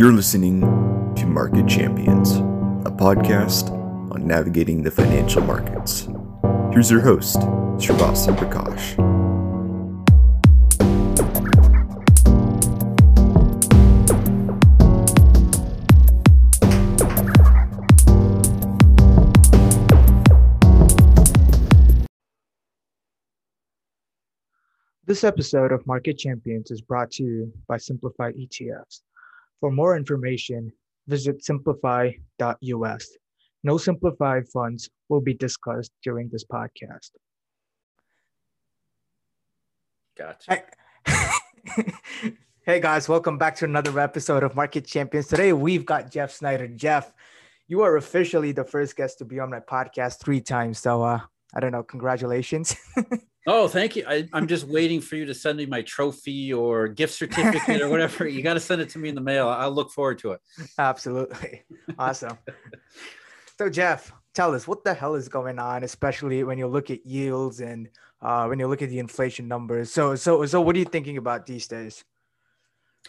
You're listening to Market Champions, a podcast on navigating the financial markets. Here's your host, Srivastava Prakash. This episode of Market Champions is brought to you by Simplify ETFs. For more information, visit simplify.us. No simplified funds will be discussed during this podcast. Gotcha. hey guys, welcome back to another episode of Market Champions. Today we've got Jeff Snider. Jeff, you are officially the first guest to be on my podcast three times. So uh, I don't know, congratulations. Oh, thank you. I, am just waiting for you to send me my trophy or gift certificate or whatever. You got to send it to me in the mail. I'll look forward to it. Absolutely. Awesome. so, Jeff, tell us what the hell is going on, especially when you look at yields and uh, when you look at the inflation numbers. So, so, so, what are you thinking about these days?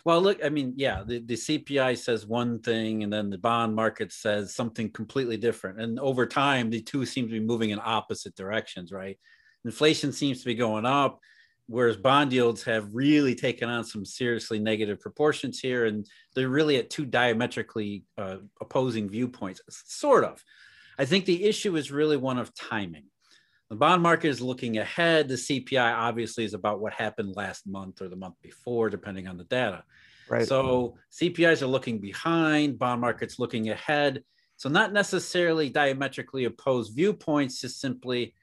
Well, look, I mean, yeah, the, the CPI says one thing and then the bond market says something completely different. And over time, the two seem to be moving in opposite directions, right? Inflation seems to be going up, whereas bond yields have really taken on some seriously negative proportions here, and they're really at two diametrically uh, opposing viewpoints, sort of. I think the issue is really one of timing. The bond market is looking ahead. The CPI obviously is about what happened last month or the month before, depending on the data. Right. So CPIs are looking behind, bond markets looking ahead. So not necessarily diametrically opposed viewpoints, just simply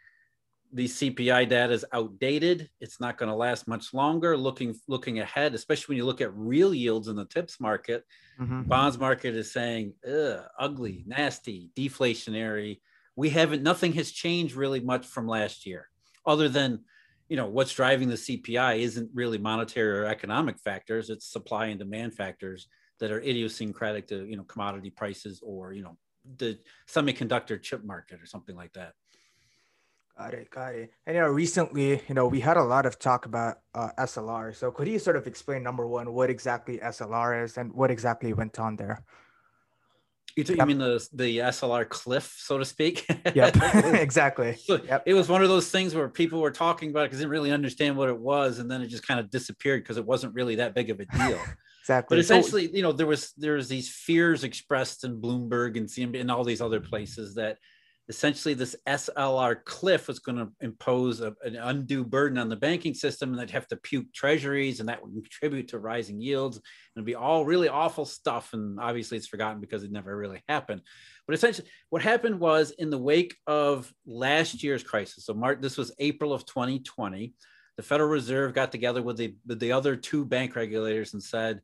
the CPI data is outdated. It's not going to last much longer. Looking looking ahead, especially when you look at real yields in the TIPS market, mm-hmm. bonds market is saying ugly, nasty, deflationary. We haven't. Nothing has changed really much from last year, other than you know what's driving the CPI isn't really monetary or economic factors. It's supply and demand factors that are idiosyncratic to you know commodity prices or you know the semiconductor chip market or something like that. Got it, got it. And you know, recently, you know, we had a lot of talk about uh, SLR. So could you sort of explain number one, what exactly SLR is and what exactly went on there? You, t- yep. you mean the the SLR cliff, so to speak? yep, exactly. So yep. It was one of those things where people were talking about it because they didn't really understand what it was, and then it just kind of disappeared because it wasn't really that big of a deal. exactly. But essentially, so, you know, there was there was these fears expressed in Bloomberg and CNBC and all these other places that essentially this SLR cliff was going to impose a, an undue burden on the banking system and they'd have to puke treasuries and that would contribute to rising yields and it'd be all really awful stuff. And obviously it's forgotten because it never really happened. But essentially what happened was in the wake of last year's crisis, so March, this was April of 2020, the Federal Reserve got together with the, with the other two bank regulators and said,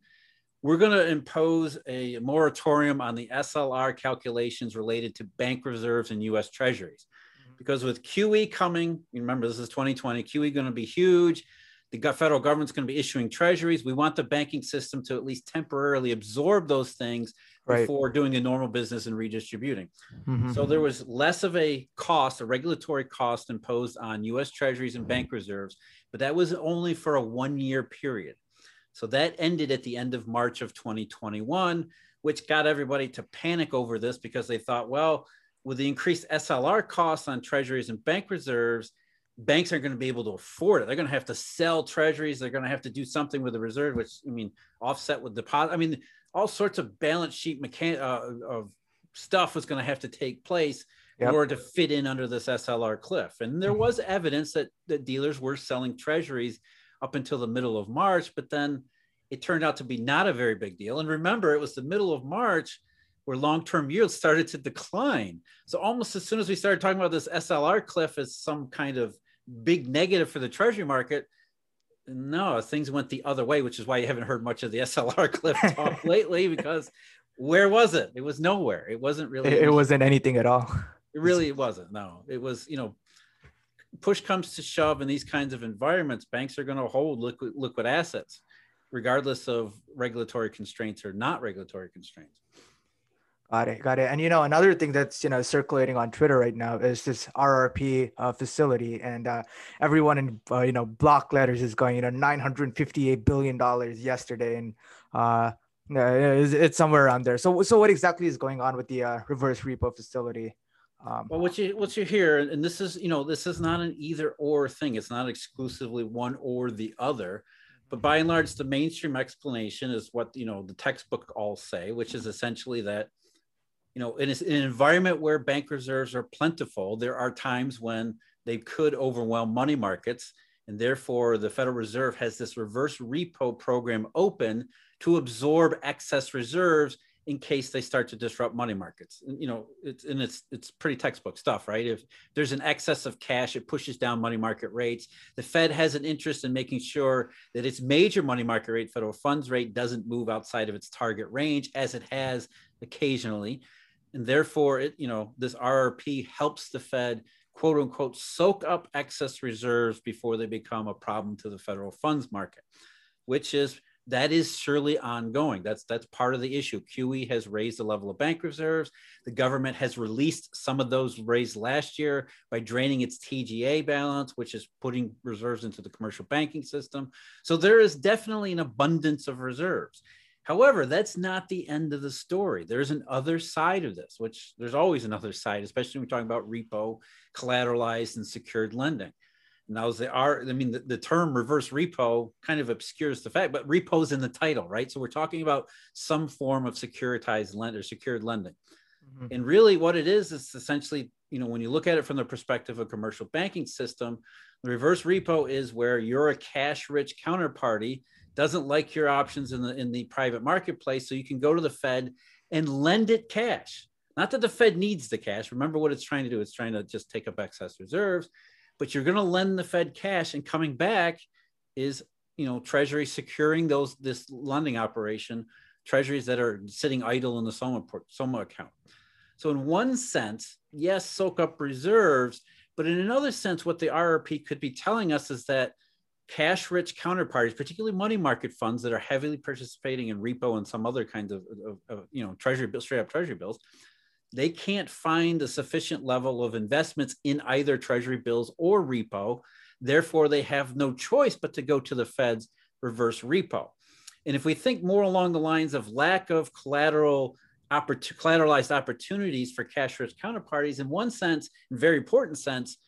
we're going to impose a moratorium on the SLR calculations related to bank reserves and US treasuries. Mm-hmm. Because with QE coming, remember this is 2020, QE going to be huge. The federal government's going to be issuing treasuries. We want the banking system to at least temporarily absorb those things right. before doing the normal business and redistributing. Mm-hmm. So there was less of a cost, a regulatory cost imposed on US treasuries and bank reserves, but that was only for a one year period. So that ended at the end of March of 2021, which got everybody to panic over this because they thought, well, with the increased SLR costs on treasuries and bank reserves, banks aren't going to be able to afford it. They're going to have to sell treasuries. They're going to have to do something with the reserve, which I mean, offset with deposit. I mean, all sorts of balance sheet mechan- uh, of stuff was going to have to take place yep. in order to fit in under this SLR cliff. And there was evidence that that dealers were selling treasuries up until the middle of March, but then it turned out to be not a very big deal. And remember, it was the middle of March where long-term yields started to decline. So almost as soon as we started talking about this SLR cliff as some kind of big negative for the treasury market, no, things went the other way, which is why you haven't heard much of the SLR cliff talk lately because where was it? It was nowhere. It wasn't really. It, it wasn't anything at all. It really wasn't. No, it was, you know, push comes to shove in these kinds of environments, banks are going to hold liquid liquid assets, regardless of regulatory constraints or not regulatory constraints. Got it, got it. And you know, another thing that's you know circulating on Twitter right now is this RRP uh, facility, and uh, everyone in uh, you know block letters is going you know 958 billion dollars yesterday, and uh, it's, it's somewhere around there. So, so what exactly is going on with the uh, reverse repo facility? Um, well, what you what you hear, and this is you know this is not an either or thing. It's not exclusively one or the other, but by and large, the mainstream explanation is what you know the textbook all say, which is essentially that you know in, an environment where bank reserves are plentiful, there are times when they could overwhelm money markets, and therefore the Federal Reserve has this reverse repo program open to absorb excess reserves in case they start to disrupt money markets. You know, it's and it's it's pretty textbook stuff, right? If there's an excess of cash, it pushes down money market rates. The Fed has an interest in making sure that its major money market rate, federal funds rate, doesn't move outside of its target range, as it has occasionally, and therefore, it you know this RRP helps the Fed quote unquote soak up excess reserves before they become a problem to the federal funds market, which is that is surely ongoing. That's that's part of the issue. QE has raised the level of bank reserves. The government has released some of those raised last year by draining its TGA balance, which is putting reserves into the commercial banking system. So there is definitely an abundance of reserves. However, that's not the end of the story. There's an other side of this, which there's always another side, especially when we're talking about repo, collateralized, and secured lending. Now, they are, I mean, the, the, term reverse repo kind of obscures the fact, but repo's in the title, right? So we're talking about some form of securitized lender, secured lending. Mm-hmm. And really what it is, is essentially, you know, when you look at it from the perspective of commercial banking system, the reverse repo is where you're a cash rich counterparty, doesn't like your options in the, in the private marketplace. So you can go to the Fed and lend it cash. Not that the Fed needs the cash. Remember what it's trying to do. It's trying to just take up excess reserves but you're going to lend the Fed cash and coming back is, you know, Treasury securing those, this lending operation, treasuries that are sitting idle in the SOMA, SOMA account. So in one sense, yes, soak up reserves, but in another sense, what the RRP could be telling us is that cash rich counterparties, particularly money market funds that are heavily participating in repo and some other kinds of, of, of you know, treasury straight up treasury bills, they can't find a sufficient level of investments in either treasury bills or repo. Therefore, they have no choice but to go to the Fed's reverse repo. And if we think more along the lines of lack of collateral oppor- collateralized opportunities for cash rich counterparties, in one sense, in very important sense,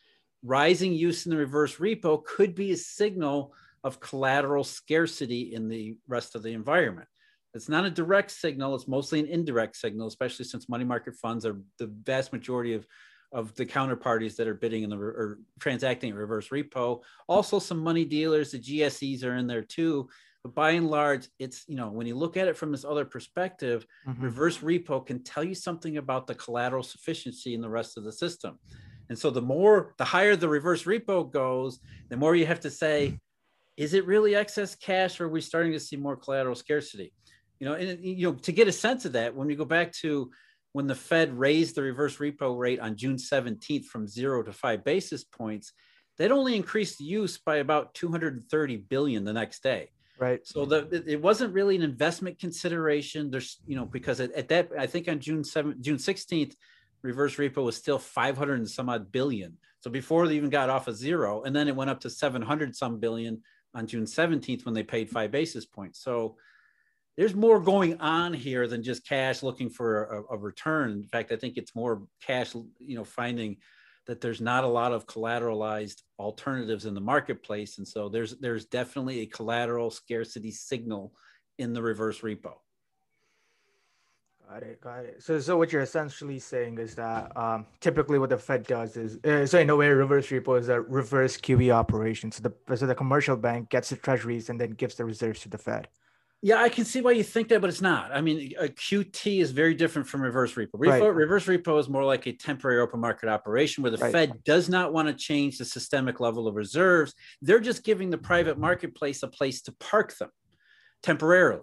rising use in the reverse repo could be a signal of collateral scarcity in the rest of the environment. It's not a direct signal, it's mostly an indirect signal, especially since money market funds are the vast majority of, of the counterparties that are bidding in the or transacting in reverse repo. Also, some money dealers, the GSEs are in there too. But by and large, it's, you know, when you look at it from this other perspective, mm-hmm. reverse repo can tell you something about the collateral sufficiency in the rest of the system. And so the more, the higher the reverse repo goes, the more you have to say, is it really excess cash or are we starting to see more collateral scarcity? You know, and you know, to get a sense of that, when we go back to when the Fed raised the reverse repo rate on June 17th from zero to five basis points, that only increased use by about 230 billion the next day. Right. So the, it wasn't really an investment consideration. There's, you know, because at, at that, I think on June 7th, June 16th, reverse repo was still 500 and some odd billion. So before they even got off of zero, and then it went up to 700 some billion on June 17th when they paid five basis points. So there's more going on here than just cash looking for a, a, return. In fact, I think it's more cash, you know, finding that there's not a lot of collateralized alternatives in the marketplace, and so there's there's definitely a collateral scarcity signal in the reverse repo. Got it, got it. So, so what you're essentially saying is that um, typically what the Fed does is, uh, so in a way, reverse repo is a reverse QE operation. So the so the commercial bank gets the treasuries and then gives the reserves to the Fed. Yeah, I can see why you think that, but it's not. I mean, a QT is very different from reverse repo. repo right. Reverse repo is more like a temporary open market operation where the right. Fed does not want to change the systemic level of reserves. They're just giving the private marketplace a place to park them temporarily.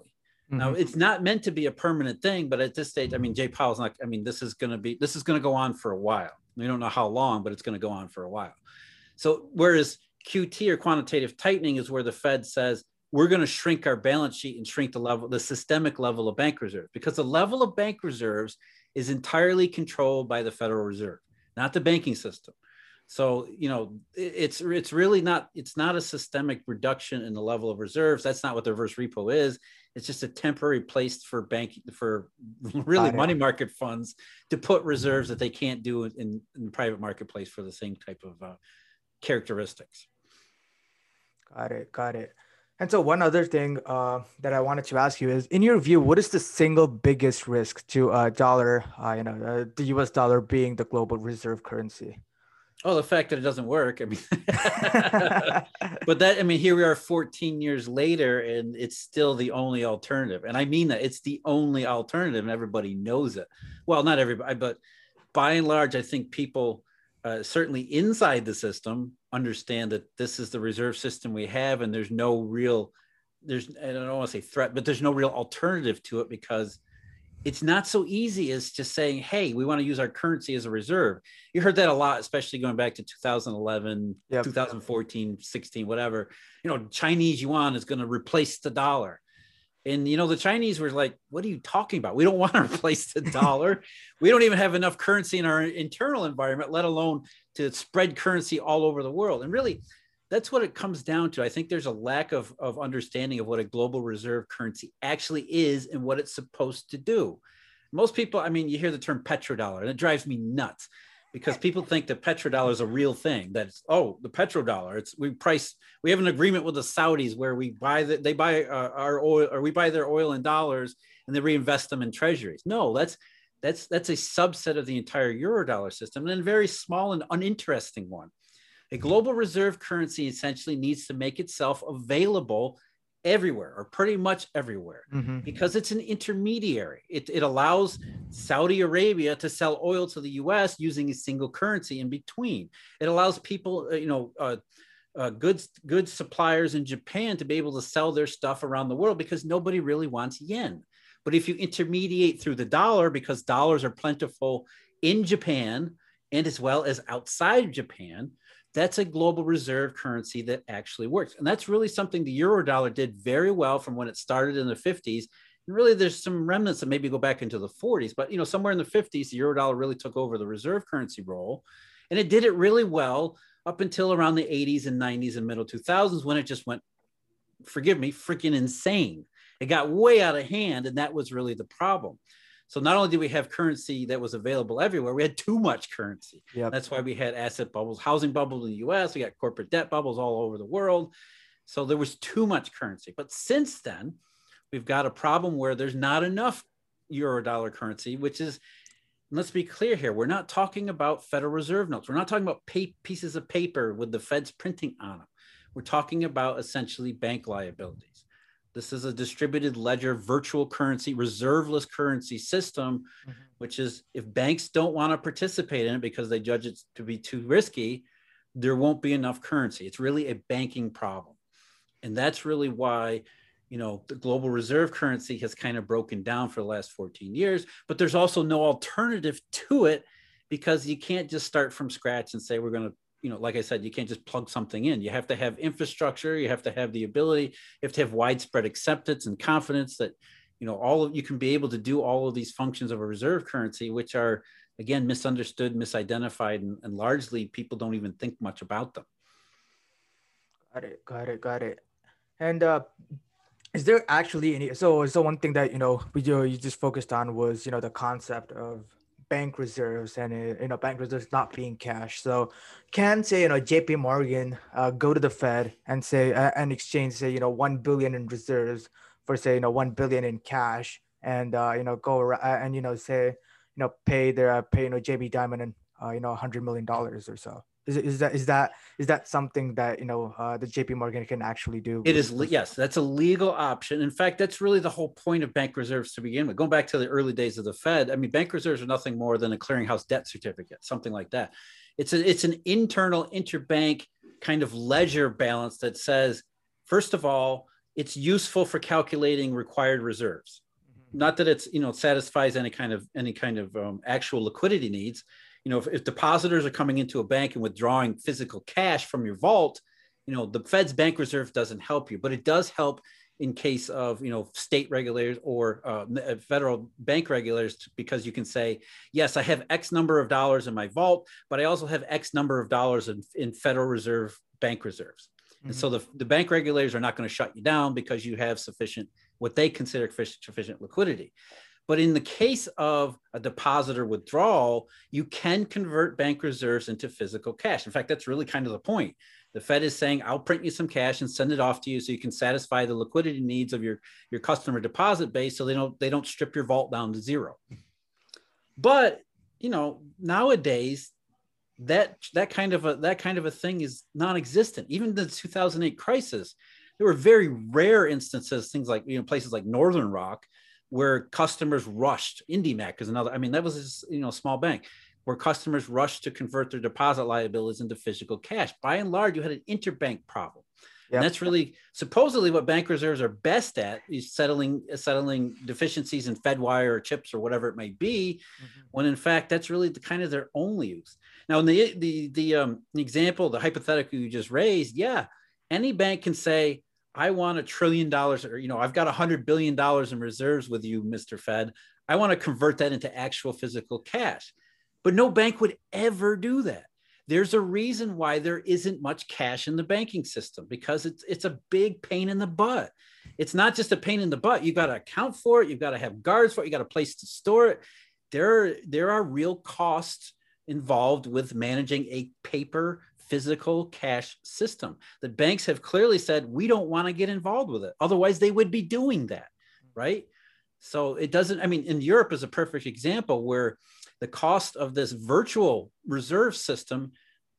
Mm-hmm. Now, it's not meant to be a permanent thing, but at this stage, I mean, Jay Powell's not, I mean, this is going to be, this is going to go on for a while. We don't know how long, but it's going to go on for a while. So, whereas QT or quantitative tightening is where the Fed says, we're going to shrink our balance sheet and shrink the level, the systemic level of bank reserves, because the level of bank reserves is entirely controlled by the Federal Reserve, not the banking system. So you know, it's it's really not it's not a systemic reduction in the level of reserves. That's not what the reverse repo is. It's just a temporary place for bank for really money market funds to put reserves that they can't do in, in the private marketplace for the same type of uh, characteristics. Got it. Got it. And so one other thing uh, that I wanted to ask you is, in your view, what is the single biggest risk to a uh, dollar? Uh, you know, uh, the U.S. dollar being the global reserve currency. Oh, the fact that it doesn't work. I mean, but that, I mean, here we are 14 years later and it's still the only alternative. And I mean that it's the only alternative and everybody knows it. Well, not everybody, but by and large, I think people, uh, certainly inside the system, understand that this is the reserve system we have and there's no real, there's, I don't want to say threat, but there's no real alternative to it because it's not so easy as just saying, hey, we want to use our currency as a reserve. You heard that a lot, especially going back to 2011, yep. 2014, 16, whatever. You know, Chinese yuan is going to replace the dollar. And, you know, the Chinese were like, what are you talking about? We don't want to replace the dollar. we don't even have enough currency in our internal environment, let alone to spread currency all over the world. And really, that's what it comes down to. I think there's a lack of, of understanding of what a global reserve currency actually is and what it's supposed to do. Most people, I mean, you hear the term petrodollar, and it drives me nuts because people think that petrodollar is a real thing. That's oh, the petrodollar. It's we price. We have an agreement with the Saudis where we buy the, they buy uh, our oil or we buy their oil in dollars and they reinvest them in treasuries. No, that's that's that's a subset of the entire eurodollar system and a very small and uninteresting one. A global reserve currency essentially needs to make itself available everywhere or pretty much everywhere mm-hmm. because it's an intermediary. It, it allows Saudi Arabia to sell oil to the US using a single currency in between. It allows people, uh, you know, uh, uh, goods goods suppliers in Japan to be able to sell their stuff around the world because nobody really wants yen. But if you intermediate through the dollar, because dollars are plentiful in Japan and as well as outside Japan, that's a global reserve currency that actually works. And that's really something the euro dollar did very well from when it started in the 50s. And really, there's some remnants that maybe go back into the 40s, but you know, somewhere in the 50s, the euro dollar really took over the reserve currency role. And it did it really well up until around the 80s and 90s and middle 2000s when it just went, forgive me, freaking insane. It got way out of hand. And that was really the problem. So not only did we have currency that was available everywhere, we had too much currency. Yep. That's why we had asset bubbles, housing bubbles in the US, we got corporate debt bubbles all over the world. So there was too much currency. But since then, we've got a problem where there's not enough euro dollar currency, which is let's be clear here. We're not talking about Federal Reserve notes. We're not talking about pay- pieces of paper with the Fed's printing on them. We're talking about essentially bank liabilities. This is a distributed ledger virtual currency, reserveless currency system, mm-hmm. which is if banks don't want to participate in it because they judge it to be too risky, there won't be enough currency. It's really a banking problem. And that's really why, you know, the global reserve currency has kind of broken down for the last 14 years, but there's also no alternative to it because you can't just start from scratch and say we're going to you know, like I said, you can't just plug something in. You have to have infrastructure. You have to have the ability. You have to have widespread acceptance and confidence that, you know, all of you can be able to do all of these functions of a reserve currency, which are again misunderstood, misidentified, and, and largely people don't even think much about them. Got it. Got it. Got it. And uh, is there actually any? So, so one thing that you know we do, you just focused on was you know the concept of bank reserves and uh, you know bank reserves not being cash. So can say you know J.P. Morgan uh, go to the Fed and say uh, and exchange say you know one billion in reserves for say you know one billion in cash and uh, you know go uh, and you know say you know pay their uh, pay you know Jamie Dimon and you know a hundred million dollars or so. Is, is that is that is that something that you know uh, the JP Morgan can actually do? It is yes, that's a legal option. In fact, that's really the whole point of bank reserves to begin with. Going back to the early days of the Fed, I mean, bank reserves are nothing more than a clearinghouse debt certificate, something like that. It's a it's an internal interbank kind of ledger balance that says, first of all, it's useful for calculating required reserves. Mm-hmm. Not that it's you know satisfies any kind of any kind of um, actual liquidity needs you know, if, if depositors are coming into a bank and withdrawing physical cash from your vault, you know, the Fed's bank reserve doesn't help you, but it does help in case of you know state regulators or uh, uh federal bank regulators because you can say yes i have x number of dollars in my vault but i also have x number of dollars in, in federal reserve bank reserves mm-hmm. and so mm-hmm. the, the bank regulators are not going to shut you down because you have sufficient what they consider sufficient liquidity. But in the case of a depositor withdrawal, you can convert bank reserves into physical cash. In fact, that's really kind of the point. The Fed is saying, I'll print you some cash and send it off to you so you can satisfy the liquidity needs of your, your customer deposit base so they don't they don't strip your vault down to zero. But you know, nowadays that that kind of a that kind of a thing is non-existent. Even the 2008 crisis, there were very rare instances, things like you know places like Northern Rock, where customers rushed. IndyMac is another. I mean, that was you know a small bank where customers rushed to convert their deposit liabilities into physical cash. By and large, you had an interbank problem. Yep. And that's really supposedly what bank reserves are best at is settling settling deficiencies in Fedwire or CHIPS or whatever it may be, mm-hmm. when in fact that's really the kind of their only use. Now, in the the the um, example, the hypothetical you just raised, yeah, any bank can say, I want a trillion dollars, or you know, I've got a hundred billion dollars in reserves with you, Mr. Fed. I want to convert that into actual physical cash. But no bank would ever do that. There's a reason why there isn't much cash in the banking system because it's it's a big pain in the butt. It's not just a pain in the butt. You've got to account for it. You've got to have guards for it. You got a place to store it. There, there are real costs involved with managing a paper physical cash system. The banks have clearly said we don't want to get involved with it. Otherwise, they would be doing that, right? So it doesn't. I mean, in Europe is a perfect example where the cost of this virtual reserve system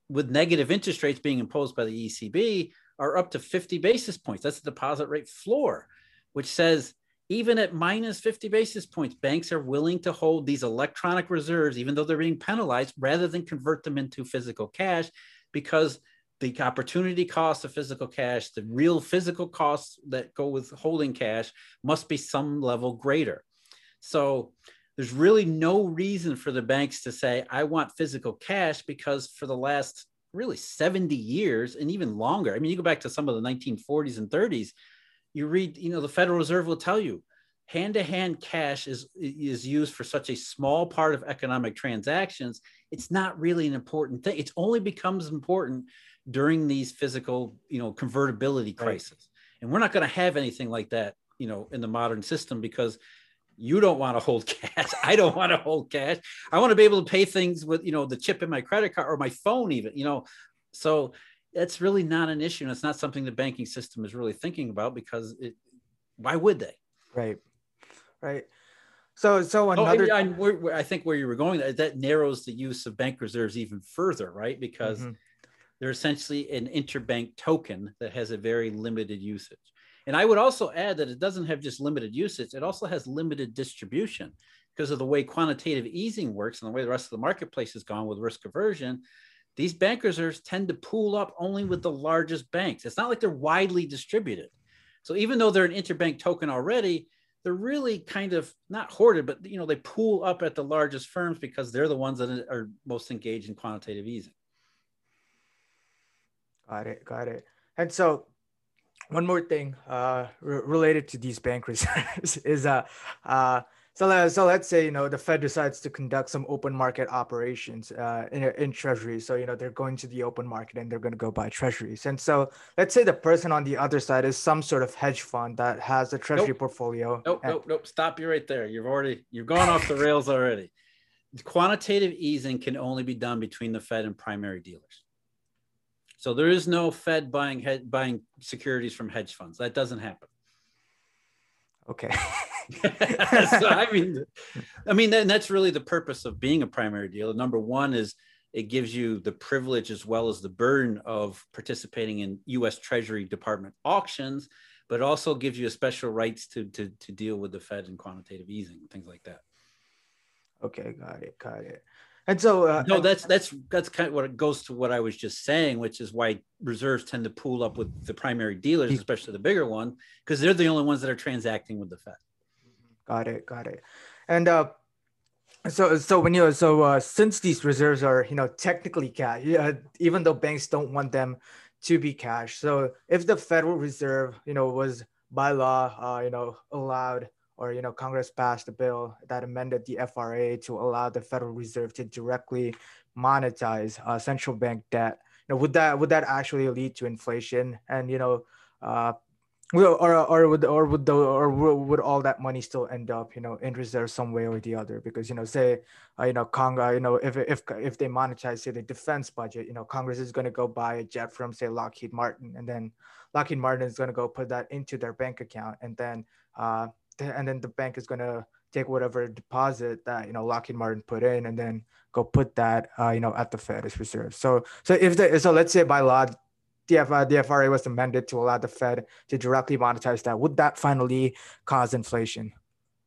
with negative interest rates being imposed by the ECB are up to 50 basis points. That's the deposit rate floor, which says even at minus 50 basis points, banks are willing to hold these electronic reserves, even though they're being penalized, rather than convert them into physical cash, because the opportunity cost of physical cash, the real physical costs that go with holding cash must be some level greater. So there's really no reason for the banks to say, I want physical cash because for the last really 70 years and even longer, I mean, you go back to some of the 1940s and 30s, you read, you know, the Federal Reserve will tell you hand-to-hand cash is is used for such a small part of economic transactions it's not really an important thing. It only becomes important during these physical you know convertibility crises right. and we're not going to have anything like that you know in the modern system because you don't want to hold cash. I don't want to hold cash. I want to be able to pay things with you know the chip in my credit card or my phone even you know. So that's really not an issue and it's not something the banking system is really thinking about because it why would they? Right right so so another oh, I, I, think where you were going that narrows the use of bank reserves even further right because mm-hmm. they're essentially an interbank token that has a very limited usage and i would also add that it doesn't have just limited usage it also has limited distribution because of the way quantitative easing works and the way the rest of the marketplace has gone with risk aversion these bank reserves tend to pool up only with the largest banks. It's not like they're widely distributed. So even though they're an interbank token already, they're really kind of not hoarded, but you know they pool up at the largest firms because they're the ones that are most engaged in quantitative easing. Got it, got it. And so, one more thing uh, related to these bank reserves is uh, uh, so, so let's say you know the Fed decides to conduct some open market operations uh, in in treasuries. So you know they're going to the open market and they're going to go buy treasuries. And so let's say the person on the other side is some sort of hedge fund that has a treasury nope. portfolio. Nope, and- nope, nope. Stop you right there. You've already you've gone off the rails already. Quantitative easing can only be done between the Fed and primary dealers. So there is no Fed buying head, buying securities from hedge funds. That doesn't happen. Okay. so, I mean, I mean, and that's really the purpose of being a primary dealer. Number one is it gives you the privilege as well as the burden of participating in U.S. Treasury Department auctions, but also gives you a special rights to to to deal with the Fed and quantitative easing, things like that. Okay, got it, got it. And so, uh, no, that's that's that's kind of what it goes to what I was just saying, which is why reserves tend to pool up with the primary dealers, especially the bigger one, because they're the only ones that are transacting with the Fed. Got it. Got it. And uh, so so when you so uh, since these reserves are you know technically cash, yeah, even though banks don't want them to be cash. So if the Federal Reserve you know was by law uh, you know allowed or you know Congress passed a bill that amended the FRA to allow the Federal Reserve to directly monetize uh, central bank debt. You know, would that would that actually lead to inflation? And you know, uh, or or would or would the or would all that money still end up, you know, in reserve some way or the other? Because you know, say, uh, you know, Congress, you know, if if if they monetize say the defense budget, you know, Congress is going to go buy a jet from say Lockheed Martin, and then Lockheed Martin is going to go put that into their bank account, and then uh, and then the bank is going to take whatever deposit that you know Lockheed Martin put in, and then go put that uh, you know at the Fed as reserve. So so if the so let's say by law the, uh, FRA was amended to allow the Fed to directly monetize that, would that finally cause inflation?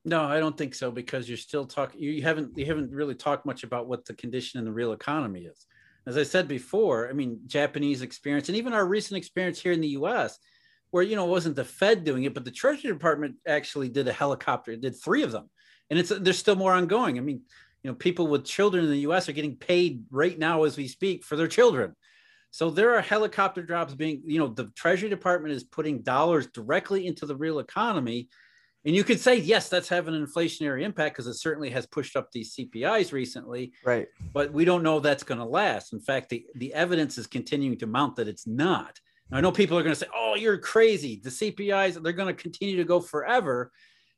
No, I don't think so because you're still talking. You haven't you haven't really talked much about what the condition in the real economy is. As I said before, I mean, Japanese experience and even our recent experience here in the U.S where you know it wasn't the Fed doing it, but the Treasury Department actually did a helicopter. It did three of them, and it's there's still more ongoing. I mean, you know, people with children in the U.S. are getting paid right now as we speak for their children. So there are helicopter drops being, you know, the Treasury Department is putting dollars directly into the real economy. And you could say, yes, that's having an inflationary impact because it certainly has pushed up these CPIs recently. Right. But we don't know that's going to last. In fact, the, the evidence is continuing to mount that it's not. Now, I know people are going to say, oh, you're crazy. The CPIs, they're going to continue to go forever.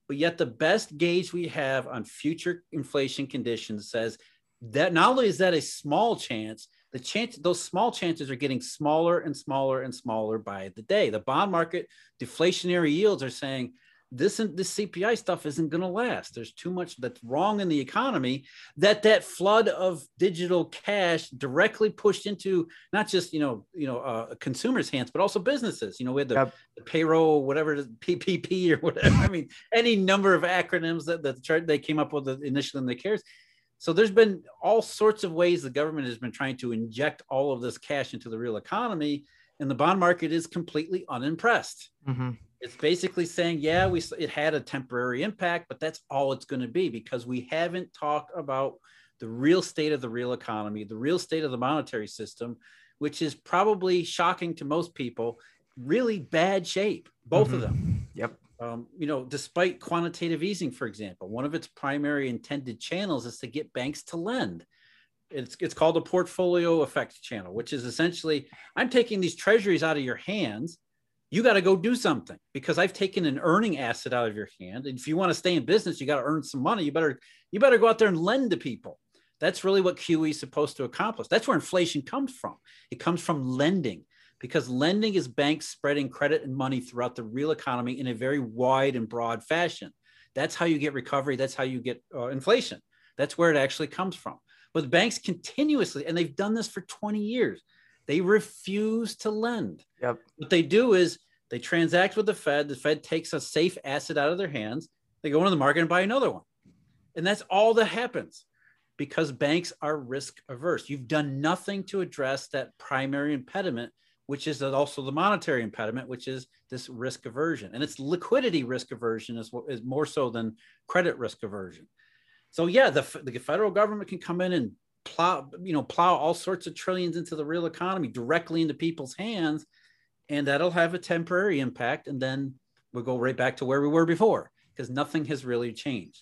But yet, the best gauge we have on future inflation conditions says that not only is that a small chance, the chance those small chances are getting smaller and smaller and smaller by the day. The bond market deflationary yields are saying this this CPI stuff isn't going to last. There's too much that's wrong in the economy that that flood of digital cash directly pushed into not just you know you know uh, consumers' hands but also businesses. You know, we had the, yep. the payroll, whatever PPP or whatever. I mean, any number of acronyms that that they came up with initially in the CARES. So there's been all sorts of ways the government has been trying to inject all of this cash into the real economy, and the bond market is completely unimpressed. Mm-hmm it's basically saying, yeah, we it had a temporary impact, but that's all it's going to be because we haven't talked about the real state of the real economy, the real state of the monetary system, which is probably shocking to most people. Really bad shape, both mm-hmm. of them. Yep. Um, you know, despite quantitative easing, for example, one of its primary intended channels is to get banks to lend. It's, it's called a portfolio effect channel, which is essentially I'm taking these treasuries out of your hands you got to go do something because I've taken an earning asset out of your hand. And if you want to stay in business, you got to earn some money. You better you better go out there and lend to people. That's really what QE is supposed to accomplish. That's where inflation comes from. It comes from lending because lending is banks spreading credit and money throughout the real economy in a very wide and broad fashion. That's how you get recovery. That's how you get uh, inflation. That's where it actually comes from. But the banks continuously, and they've done this for 20 years, they refuse to lend. Yep. What they do is they transact with the Fed. The Fed takes a safe asset out of their hands. They go into the market and buy another one. And that's all that happens because banks are risk averse. You've done nothing to address that primary impediment, which is also the monetary impediment, which is this risk aversion. And it's liquidity risk aversion is, is more so than credit risk aversion. So yeah, the, the federal government can come in and plow, you know, plow all sorts of trillions into the real economy directly into people's hands, and that'll have a temporary impact, and then we'll go right back to where we were before because nothing has really changed.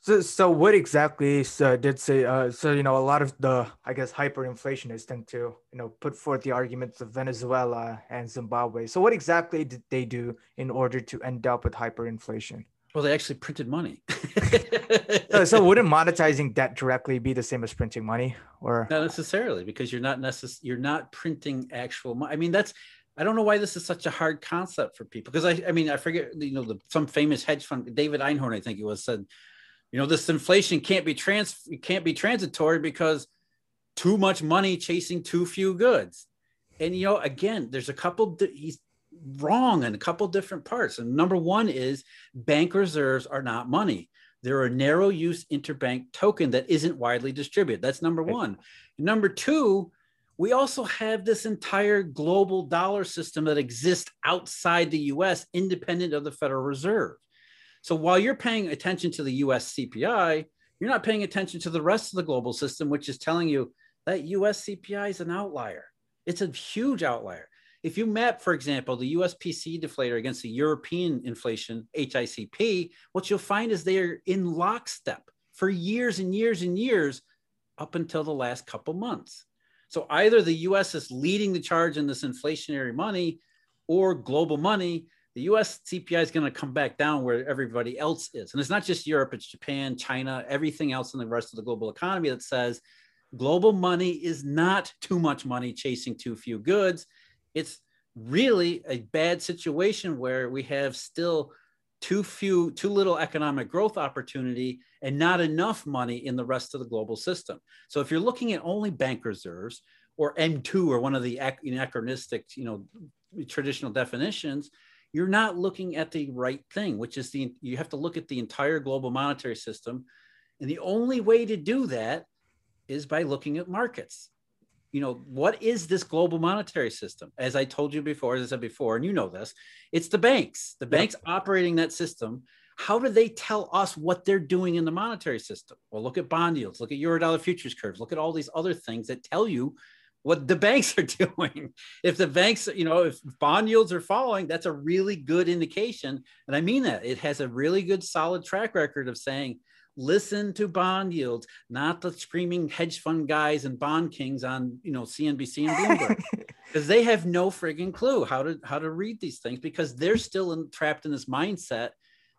So, so what exactly did say? Uh, so, you know, a lot of the, I guess, hyperinflationists tend to, you know, put forth the arguments of Venezuela and Zimbabwe. So, what exactly did they do in order to end up with hyperinflation? Well, they actually printed money. so, so, wouldn't monetizing debt directly be the same as printing money, or not necessarily? Because you're not necess- you're not printing actual money. I mean, that's I don't know why this is such a hard concept for people. Because I, I mean, I forget, you know, the, some famous hedge fund, David Einhorn, I think it was, said, you know, this inflation can't be trans, can't be transitory because too much money chasing too few goods. And you know, again, there's a couple. He's wrong in a couple different parts. And number one is bank reserves are not money. They're a narrow use interbank token that isn't widely distributed. That's number one. Number two, we also have this entire global dollar system that exists outside the US, independent of the Federal Reserve. So while you're paying attention to the US CPI, you're not paying attention to the rest of the global system, which is telling you that US CPI is an outlier. It's a huge outlier. If you map, for example, the US PCE deflator against the European inflation, HICP, what you'll find is they are in lockstep for years and years and years up until the last couple months. So either the US is leading the charge in this inflationary money or global money the US CPI is going to come back down where everybody else is. And it's not just Europe, it's Japan, China, everything else in the rest of the global economy that says global money is not too much money chasing too few goods. It's really a bad situation where we have still too few, too little economic growth opportunity and not enough money in the rest of the global system. So if you're looking at only bank reserves or M2 or one of the anachronistic, you know, traditional definitions, you're not looking at the right thing, which is the you have to look at the entire global monetary system. And the only way to do that is by looking at markets. You know, what is this global monetary system? As I told you before, as I said before, and you know this, it's the banks. The banks operating that system. How do they tell us what they're doing in the monetary system? Well, look at bond yields, look at Eurodollar futures curves, look at all these other things that tell you what the banks are doing. If the banks, you know, if bond yields are falling, that's a really good indication. And I mean that it has a really good solid track record of saying, listen to bond yields, not the screaming hedge fund guys and bond kings on, you know, CNBC and Bloomberg. Because they have no frigging clue how to how to read these things because they're still in, trapped in this mindset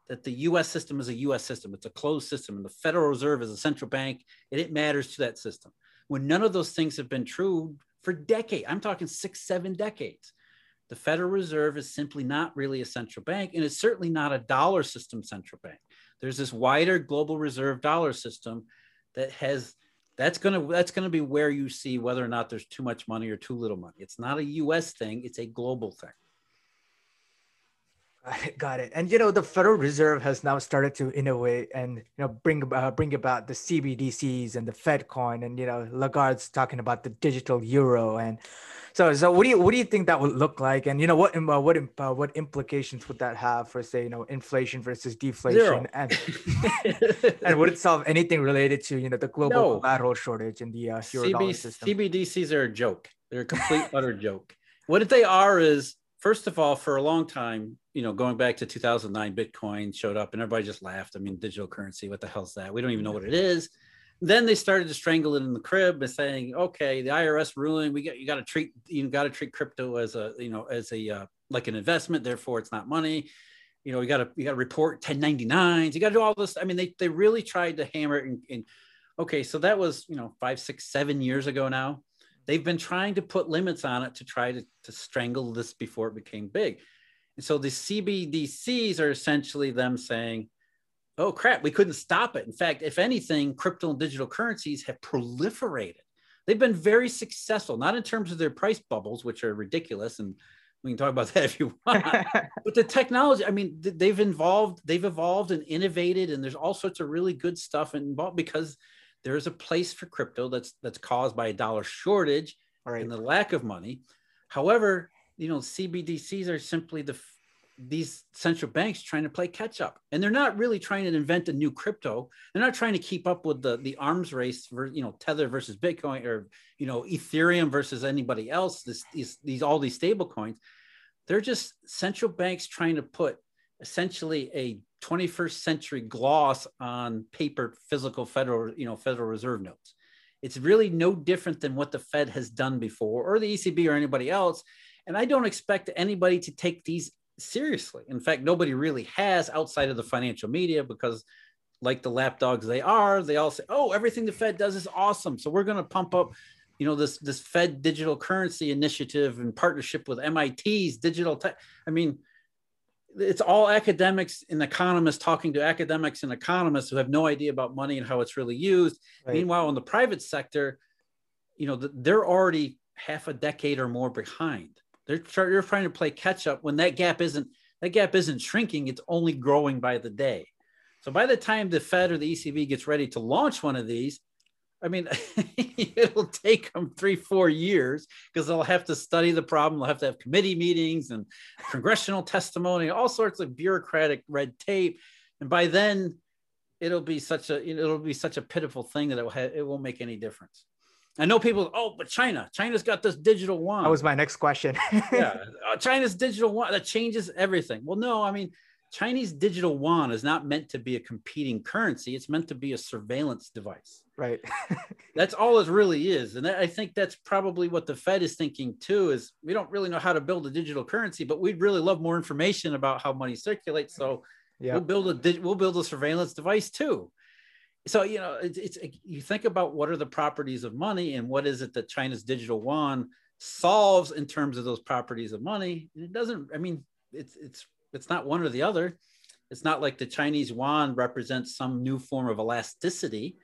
that the US system is a US system. It's a closed system and the Federal Reserve is a central bank and it matters to that system when none of those things have been true for decades. I'm talking six, seven decades. The Federal Reserve is simply not really a central bank, and it's certainly not a dollar system central bank. There's this wider global reserve dollar system that has that's going to that's going to be where you see whether or not there's too much money or too little money. It's not a US thing, it's a global thing. Got it. And you know, the Federal Reserve has now started to innovate and you know bring bring about the CBDCs and the Fed coin, and you know, Lagarde's talking about the digital euro. And so, so what do you what do you think that would look like? And you know, what uh, what uh, what implications would that have for say you know inflation versus deflation? Zero. And and would it solve anything related to you know the global no. collateral shortage in the uh, CB, system? CBDCs are a joke. They're a complete utter joke. What they are is first of all, for a long time, you know, going back to 2009, Bitcoin showed up and everybody just laughed. I mean, digital currency, what the hell's that? We don't even know what it is. Then they started to strangle it in the crib and saying, okay, the IRS ruling, we got you got to treat you got to treat crypto as a you know as a uh, like an investment, therefore it's not money. You know, you got to you got to report 1099s. You got to do all this. I mean, they they really tried to hammer it. In, in okay, so that was you know five, six, seven years ago now they've been trying to put limits on it to try to, to strangle this before it became big. And so the CBDCs are essentially them saying, oh crap, we couldn't stop it. In fact, if anything, crypto and digital currencies have proliferated. They've been very successful, not in terms of their price bubbles, which are ridiculous. And we can talk about that if you want. but the technology, I mean, they've evolved, they've evolved and innovated, and there's all sorts of really good stuff involved because there is a place for crypto that's that's caused by a dollar shortage right. and the lack of money. However, you know, CBDCs are simply the these central banks trying to play catch up. And they're not really trying to invent a new crypto. They're not trying to keep up with the the arms race for you know tether versus bitcoin or you know ethereum versus anybody else this these, these all these stable coins. They're just central banks trying to put essentially a 21st century gloss on paper physical federal you know federal reserve notes. It's really no different than what the fed has done before or the ecb or anybody else. And i don't expect anybody to take these seriously in fact nobody really has outside of the financial media because like the lapdogs they are they all say oh everything the fed does is awesome so we're going to pump up you know this this fed digital currency initiative in partnership with mit's digital tech i mean it's all academics and economists talking to academics and economists who have no idea about money and how it's really used. Right. Meanwhile, in the private sector, you know, they're already half a decade or more behind. They're, they're trying to play catch up when that gap isn't that gap isn't shrinking; it's only growing by the day. So by the time the Fed or the ECB gets ready to launch one of these, I mean, it'll take them three, four years because they'll have to study the problem. They'll have to have committee meetings and congressional testimony, all sorts of bureaucratic red tape. And by then, it'll be such a it'll be such a pitiful thing that it will have, it won't make any difference. I know people. Oh, but China, China's got this digital yuan. That was my next question. yeah, uh, China's digital yuan that changes everything. Well, no, I mean, Chinese digital yuan is not meant to be a competing currency. It's meant to be a surveillance device. Right. that's all it really is. And I think that's probably what the Fed is thinking too is we don't really know how to build a digital currency, but we'd really love more information about how money circulates. So yeah. we'll build a we'll build a surveillance device too. So you know, it's, it's you think about what are the properties of money and what is it that China's digital yuan solves in terms of those properties of money. It doesn't. I mean, it's it's it's not one or the other. It's not like the Chinese yuan represents some new form of elasticity.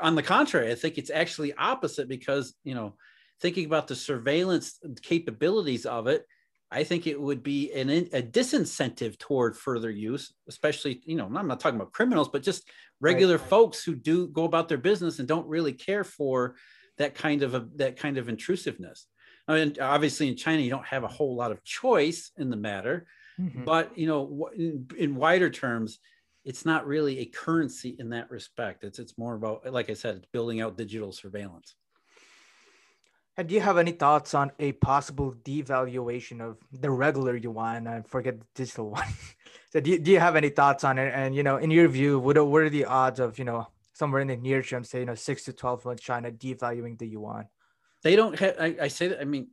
On the contrary, I think it's actually opposite because, you know, thinking about the surveillance capabilities of it, I think it would be an, a disincentive toward further use, especially, you know, I'm not talking about criminals, but just regular right. folks who do go about their business and don't really care for that kind of a, that kind of intrusiveness. I mean, obviously in China, you don't have a whole lot of choice in the matter. Mm-hmm. But you know, in, in wider terms, it's not really a currency in that respect. It's it's more about, like I said, it's building out digital surveillance. And do you have any thoughts on a possible devaluation of the regular yuan? I forget the digital one. So do you, do you have any thoughts on it? And you know, in your view, what are, what are the odds of you know somewhere in the near term, say you know six to twelve months, China devaluing the yuan? They don't have. I, I say that. I mean,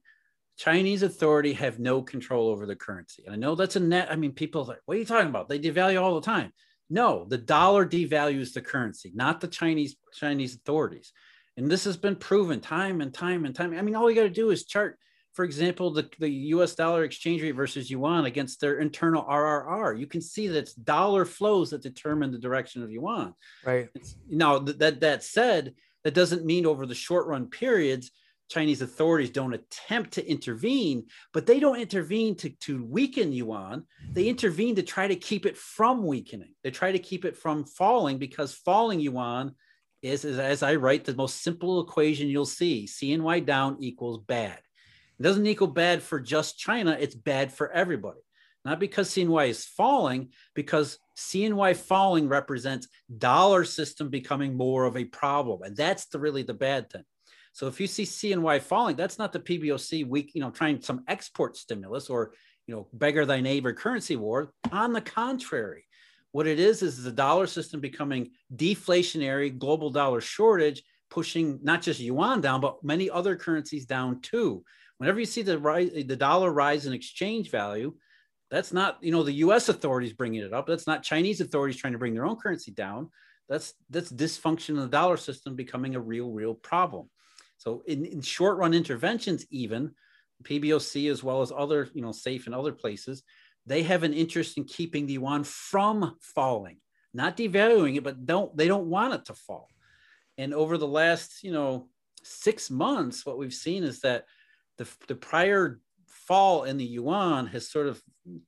Chinese authority have no control over the currency. And I know that's a net. I mean, people like, what are you talking about? They devalue all the time. No, the dollar devalues the currency, not the Chinese Chinese authorities. And this has been proven time and time and time. I mean, all you got to do is chart, for example, the, the US dollar exchange rate versus yuan against their internal RRR. You can see that it's dollar flows that determine the direction of yuan. Right. It's, now, that, that said, that doesn't mean over the short run periods Chinese authorities don't attempt to intervene, but they don't intervene to, to weaken yuan. They intervene to try to keep it from weakening. They try to keep it from falling because falling yuan is, is as I write, the most simple equation you'll see CNY down equals bad. It doesn't equal bad for just China, it's bad for everybody. Not because CNY is falling, because CNY falling represents dollar system becoming more of a problem. And that's the really the bad thing. So if you see CNY falling, that's not the PBOC weak, you know, trying some export stimulus or, you know, beggar thy neighbor currency war. On the contrary, what it is is the dollar system becoming deflationary, global dollar shortage, pushing not just yuan down, but many other currencies down too. Whenever you see the rise, the dollar rise in exchange value, that's not you know the U.S. authorities bringing it up. That's not Chinese authorities trying to bring their own currency down. That's that's dysfunction in the dollar system becoming a real real problem. So in, in short run interventions, even PBOC as well as other, you know, SAFE and other places, they have an interest in keeping the yuan from falling, not devaluing it, but don't they don't want it to fall. And over the last, you know, six months, what we've seen is that the, the prior fall in the yuan has sort of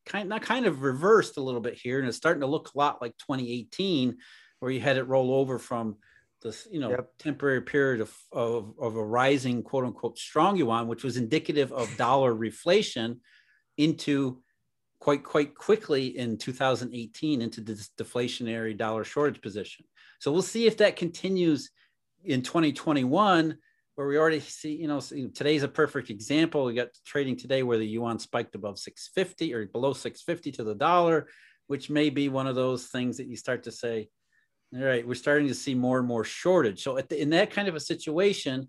kind not kind of reversed a little bit here, and it's starting to look a lot like 2018, where you had it roll over from this you know yep. temporary period of, of, of a rising quote unquote strong yuan which was indicative of dollar reflation into quite quite quickly in 2018 into this deflationary dollar shortage position so we'll see if that continues in 2021 where we already see you know today's a perfect example we got trading today where the yuan spiked above 650 or below 650 to the dollar which may be one of those things that you start to say all right, we're starting to see more and more shortage. So, the, in that kind of a situation,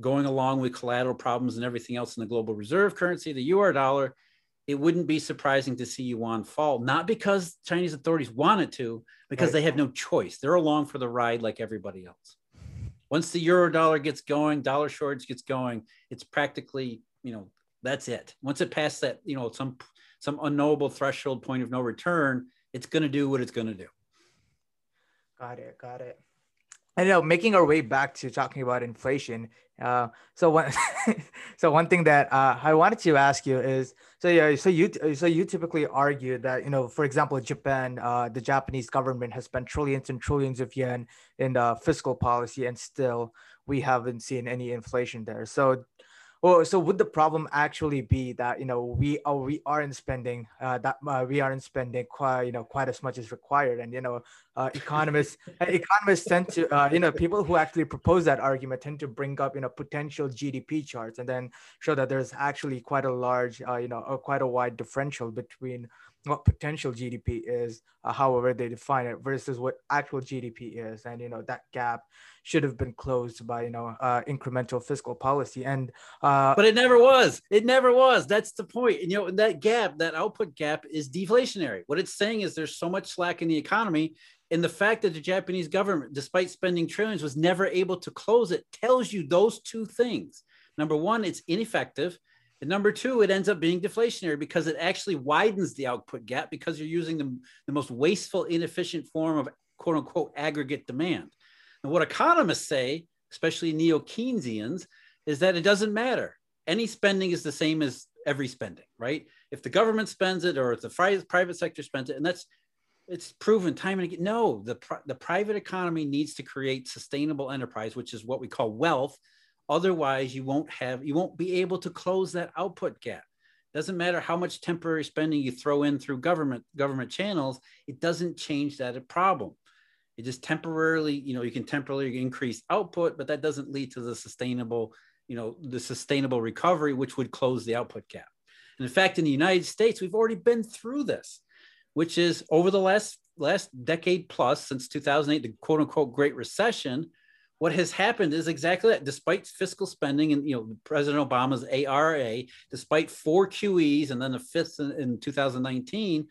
going along with collateral problems and everything else in the global reserve currency, the eurodollar, it wouldn't be surprising to see yuan fall, not because Chinese authorities want it to, because right. they have no choice. They're along for the ride like everybody else. Once the euro dollar gets going, dollar shortage gets going, it's practically, you know, that's it. Once it passes that, you know, some some unknowable threshold point of no return, it's going to do what it's going to do. Got it. Got it. You know, making our way back to talking about inflation. Uh, so one, so one thing that uh, I wanted to ask you is, so yeah, so you, so you typically argue that you know, for example, Japan, uh, the Japanese government has spent trillions and trillions of yen in uh, fiscal policy, and still we haven't seen any inflation there. So well, so would the problem actually be that you know we are we aren't spending uh, that uh, we aren't spending quite you know quite as much as required, and you know uh, economists economists tend to uh, you know people who actually propose that argument tend to bring up you know potential GDP charts and then show that there's actually quite a large uh, you know quite a wide differential between what potential GDP is, uh, however they define it, versus what actual GDP is, and you know that gap should have been closed by you know uh, incremental fiscal policy. And uh, but it never was. It never was. That's the point. And you know that gap, that output gap, is deflationary. What it's saying is there's so much slack in the economy, and the fact that the Japanese government, despite spending trillions, was never able to close it tells you those two things. Number one, it's ineffective. And number two, it ends up being deflationary because it actually widens the output gap because you're using the, the most wasteful, inefficient form of quote unquote aggregate demand. And what economists say, especially neo Keynesians, is that it doesn't matter. Any spending is the same as every spending, right? If the government spends it or if the private sector spends it, and that's it's proven time and again. No, the, the private economy needs to create sustainable enterprise, which is what we call wealth. Otherwise, you won't have you won't be able to close that output gap. Doesn't matter how much temporary spending you throw in through government government channels, it doesn't change that problem. It just temporarily, you know, you can temporarily increase output, but that doesn't lead to the sustainable, you know, the sustainable recovery, which would close the output gap. And in fact, in the United States, we've already been through this which is over the last last decade plus since 2008, the quote unquote Great Recession, what has happened is exactly that. Despite fiscal spending and you know President Obama's ARA, despite four QEs and then the fifth in, in 2019,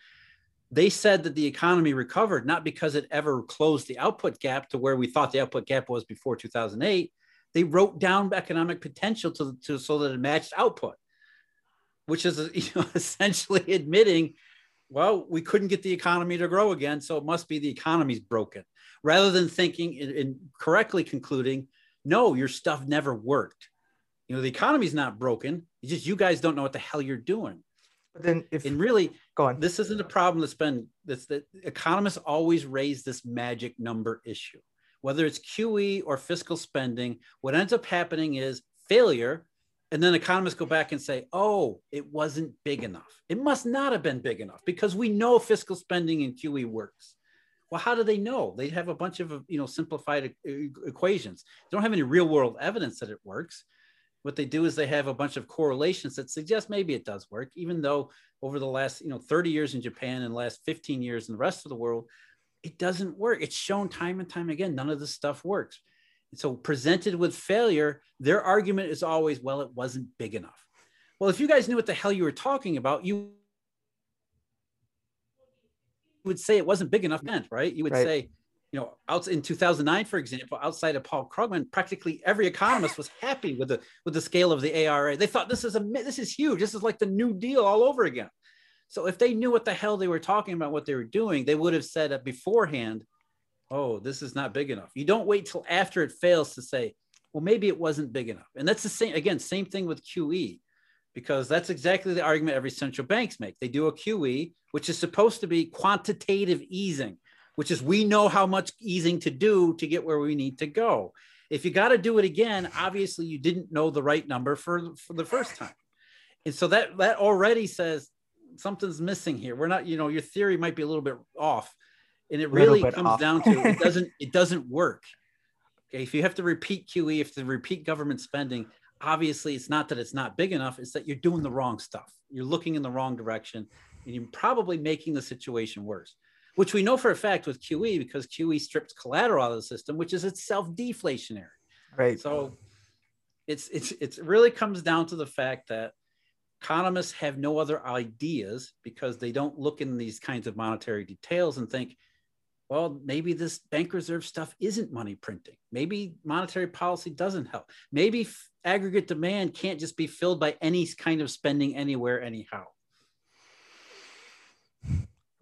they said that the economy recovered not because it ever closed the output gap to where we thought the output gap was before 2008. They wrote down economic potential to, to so that it matched output, which is you know, essentially admitting well, we couldn't get the economy to grow again, so it must be the economy's broken. Rather than thinking and correctly concluding, no, your stuff never worked. You know, the economy's not broken. It's just you guys don't know what the hell you're doing. But then, if and really, go on. This isn't a problem that's been that's that economists always raise this magic number issue, whether it's QE or fiscal spending. What ends up happening is failure and then economists go back and say, oh, it wasn't big enough. It must not have been big enough because we know fiscal spending in QE works. Well, how do they know? They have a bunch of uh, you know simplified equations. They don't have any real world evidence that it works. What they do is they have a bunch of correlations that suggest maybe it does work, even though over the last you know 30 years in Japan and last 15 years in the rest of the world, it doesn't work. It's shown time and time again. None of this stuff works And so presented with failure, their argument is always, well, it wasn't big enough. Well, if you guys knew what the hell you were talking about, you would say it wasn't big enough then, right? You would right. say, you know, out in 2009, for example, outside of Paul Krugman, practically every economist was happy with the with the scale of the ARA. They thought this is a this is huge. This is like the New Deal all over again. So if they knew what the hell they were talking about, what they were doing, they would have said it beforehand oh, this is not big enough. You don't wait till after it fails to say, well, maybe it wasn't big enough. And that's the same, again, same thing with QE, because that's exactly the argument every central banks make. They do a QE, which is supposed to be quantitative easing, which is we know how much easing to do to get where we need to go. If you got to do it again, obviously you didn't know the right number for, for the first time. And so that that already says something's missing here. We're not, you know, your theory might be a little bit off and it really comes off. down to it doesn't it doesn't work okay if you have to repeat qe if to repeat government spending obviously it's not that it's not big enough it's that you're doing the wrong stuff. You're looking in the wrong direction and you're probably making the situation worse which we know for a fact with qe because qe strips collateral out of the system which is itself deflationary. Right. So it's it's it really comes down to the fact that economists have no other ideas because they don't look in these kinds of monetary details and think well, maybe this bank reserve stuff isn't money printing. Maybe monetary policy doesn't help. Maybe f- aggregate demand can't just be filled by any kind of spending anywhere, anyhow.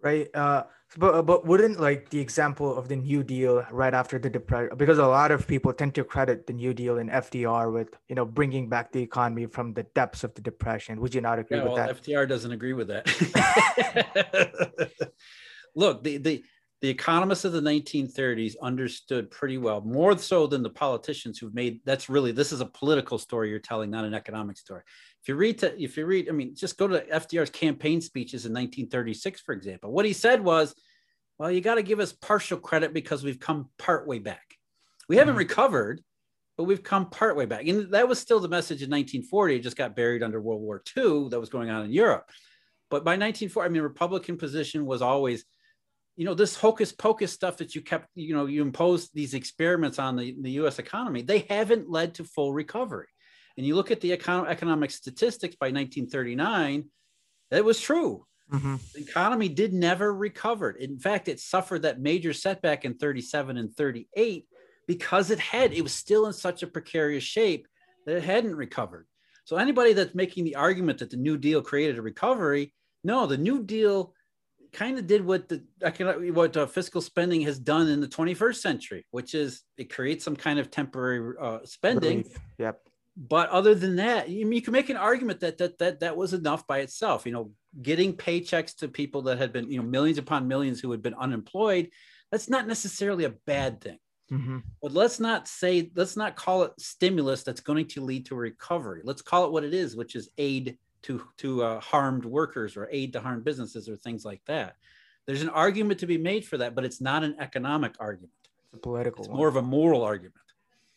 Right. Uh, but uh, but wouldn't like the example of the New Deal right after the depression, because a lot of people tend to credit the New Deal and FDR with you know bringing back the economy from the depths of the depression. Would you not agree yeah, with well, that? FDR doesn't agree with that. Look, the the the economists of the 1930s understood pretty well, more so than the politicians who've made. That's really this is a political story you're telling, not an economic story. If you read, to, if you read, I mean, just go to FDR's campaign speeches in 1936, for example. What he said was, "Well, you got to give us partial credit because we've come part way back. We haven't mm-hmm. recovered, but we've come part way back." And that was still the message in 1940. It just got buried under World War II that was going on in Europe. But by 1940, I mean, Republican position was always, you know, this hocus pocus stuff that you kept, you know, you imposed these experiments on the, the US economy, they haven't led to full recovery. And you look at the econ- economic statistics by 1939, that was true. Mm-hmm. The economy did never recover. In fact, it suffered that major setback in 37 and 38 because it had, it was still in such a precarious shape that it hadn't recovered. So anybody that's making the argument that the New Deal created a recovery, no, the New Deal kind of did what the what uh, fiscal spending has done in the 21st century, which is it creates some kind of temporary uh, spending. Relief. Yep. But other than that, you, you can make an argument that that that that was enough by itself. You know, getting paychecks to people that had been you know millions upon millions who had been unemployed. That's not necessarily a bad thing. Mm-hmm. But let's not say, let's not call it stimulus that's going to lead to recovery. Let's call it what it is, which is aid to, to uh, harmed workers or aid to harmed businesses or things like that. There's an argument to be made for that, but it's not an economic argument. It's a political It's one. more of a moral argument.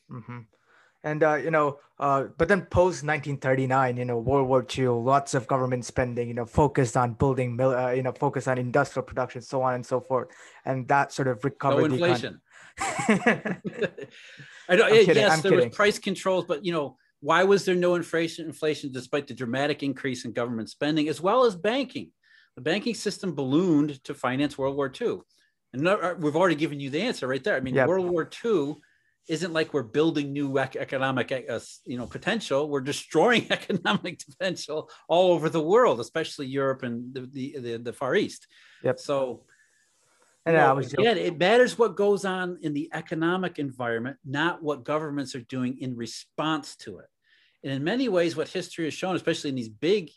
Mm-hmm. And, uh, you know, uh, but then post 1939, you know, World War II, lots of government spending, you know, focused on building, uh, you know, focused on industrial production, so on and so forth. And that sort of recovered. No inflation. I know. I'm yes, I'm there kidding. was price controls, but you know, why was there no inflation? Inflation, despite the dramatic increase in government spending, as well as banking. The banking system ballooned to finance World War II, and uh, we've already given you the answer right there. I mean, yep. World War II isn't like we're building new economic uh, you know potential we're destroying economic potential all over the world especially europe and the the, the, the far east yep so and well, I was again, it matters what goes on in the economic environment, not what governments are doing in response to it. And in many ways, what history has shown, especially in these big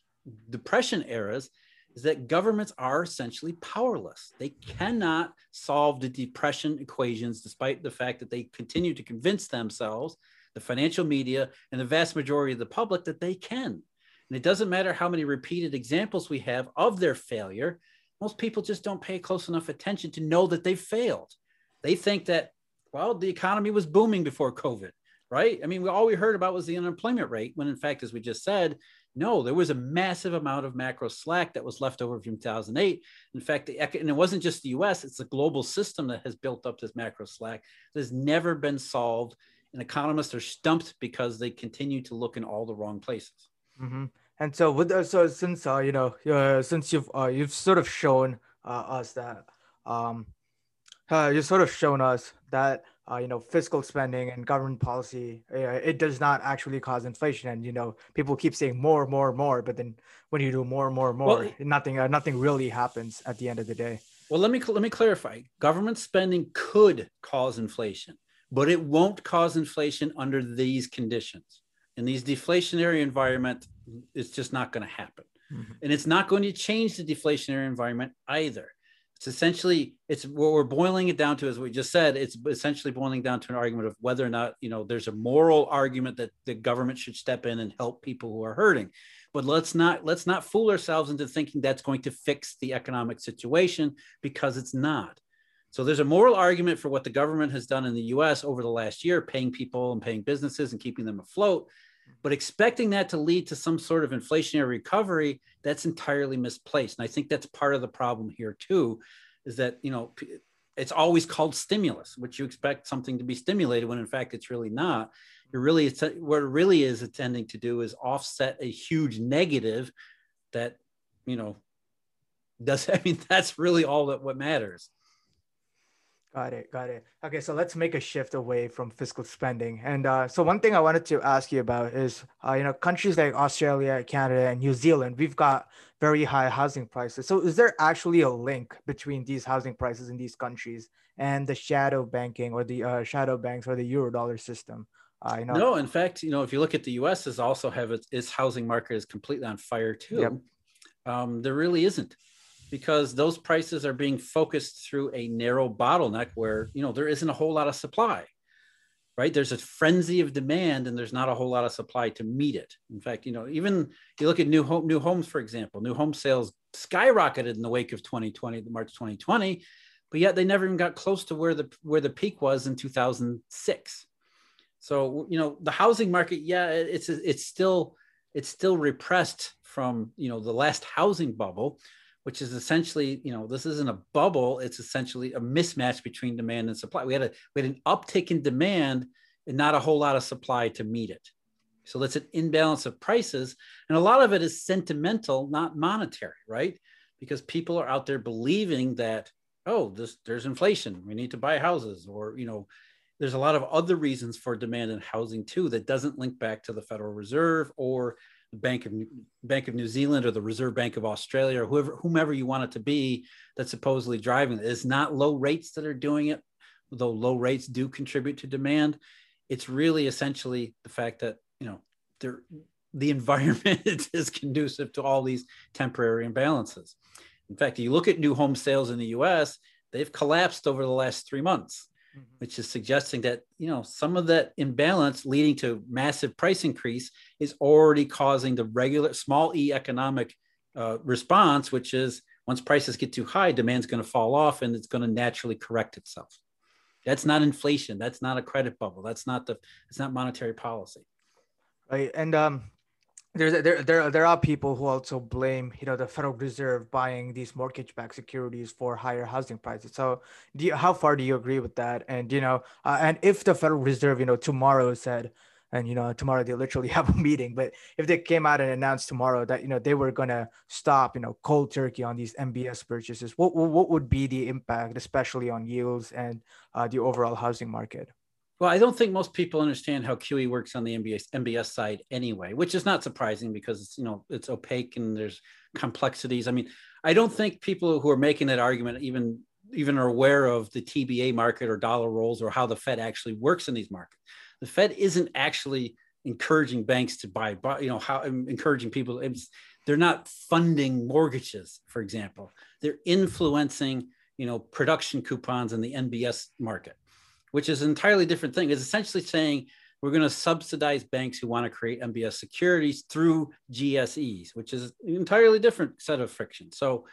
depression eras, is that governments are essentially powerless. They cannot solve the depression equations, despite the fact that they continue to convince themselves, the financial media, and the vast majority of the public that they can. And it doesn't matter how many repeated examples we have of their failure, most people just don't pay close enough attention to know that they've failed. They think that, well, the economy was booming before COVID, right? I mean, we, all we heard about was the unemployment rate, when in fact, as we just said, no, there was a massive amount of macro slack that was left over from 2008. In fact, the, and it wasn't just the US, it's the global system that has built up this macro slack that has never been solved. And economists are stumped because they continue to look in all the wrong places. Mm-hmm. And so with uh, so since uh, you know uh, since you've uh, you've sort of shown uh, us that um, uh, you've sort of shown us that uh, you know fiscal spending and government policy it does not actually cause inflation. And you know people keep saying more more more but then when you do more more more well, nothing uh, nothing really happens at the end of the day. Well let me let me clarify. Government spending could cause inflation but it won't cause inflation under these conditions. In these deflationary environment it's just not going to happen. Mm-hmm. and it's not going to change the deflationary environment either it's essentially it's what we're boiling it down to as we just said it's essentially boiling down to an argument of whether or not you know there's a moral argument that the government should step in and help people who are hurting but let's not let's not fool ourselves into thinking that's going to fix the economic situation because it's not so there's a moral argument for what the government has done in the US over the last year, paying people and paying businesses and keeping them afloat. But expecting that to lead to some sort of inflationary recovery, that's entirely misplaced. And I think that's part of the problem here too, is that, you know, it's always called stimulus, which you expect something to be stimulated when in fact it's really not. It really is what it really is intending to do is offset a huge negative that, you know, does I mean that's really all that what matters. Got it. Got it. Okay, so let's make a shift away from fiscal spending. And uh, so one thing I wanted to ask you about is, uh, you know, countries like Australia, Canada, and New Zealand, we've got very high housing prices. So is there actually a link between these housing prices in these countries and the shadow banking or the uh, shadow banks or the eurodollar system? Uh, you know, no, in fact, you know, if you look at the U.S., is also have its, its housing market is completely on fire too. Yep. Um, there really isn't because those prices are being focused through a narrow bottleneck where you know there isn't a whole lot of supply right? There's a frenzy of demand and there's not a whole lot of supply to meet it. In fact you know even you look at new home new homes for example new home sales skyrocketed in the wake of 2020 march 2020 but yet they never even got close to where the where the peak was in 2006 so you know the housing market yeah it's it's still it's still repressed from you know the last housing bubble which is essentially you know this isn't a bubble it's essentially a mismatch between demand and supply. We had a we had an uptick in demand and not a whole lot of supply to meet it. So that's an imbalance of prices and a lot of it is sentimental not monetary right? Because people are out there believing that oh this there's inflation we need to buy houses or you know there's a lot of other reasons for demand in housing too that doesn't link back to the federal reserve or bank of bank of new zealand or the reserve bank of australia or whoever whomever you want it to be that's supposedly driving it. It's not low rates that are doing it though low rates do contribute to demand. It's really essentially the fact that you know there the environment is conducive to all these temporary imbalances. In fact, you look at new home sales in the US, they've collapsed over the last three months, mm-hmm. which is suggesting that, you know, some of that imbalance leading to massive price increase is already causing the regular small e economic uh, response, which is once prices get too high, demand's going to fall off and it's going to naturally correct itself. That's not inflation. That's not a credit bubble. That's not the, it's not monetary policy. Right. And um, there's there there there are people who also blame you know the Federal Reserve buying these mortgage-backed securities for higher housing prices. So, do you, how far do you agree with that? And you know, uh, and if the Federal Reserve you know tomorrow said, and you know tomorrow they literally have a meeting, but if they came out and announced tomorrow that you know they were gonna stop you know cold turkey on these MBS purchases, what what would be the impact, especially on yields and uh, the overall housing market? Well, I don't think most people understand how QE works on the MBS, MBS side anyway, which is not surprising because it's you know it's opaque and there's complexities. I mean, I don't think people who are making that argument even even are aware of the TBA market or dollar rolls or how the Fed actually works in these markets. The Fed isn't actually encouraging banks to buy, you know, how um, encouraging people. they're not funding mortgages, for example. They're influencing, you know, production coupons in the MBS market which is an entirely different thing. It's essentially saying we're going to subsidize banks who want to create MBS securities through GSEs, which is an entirely different set of friction. So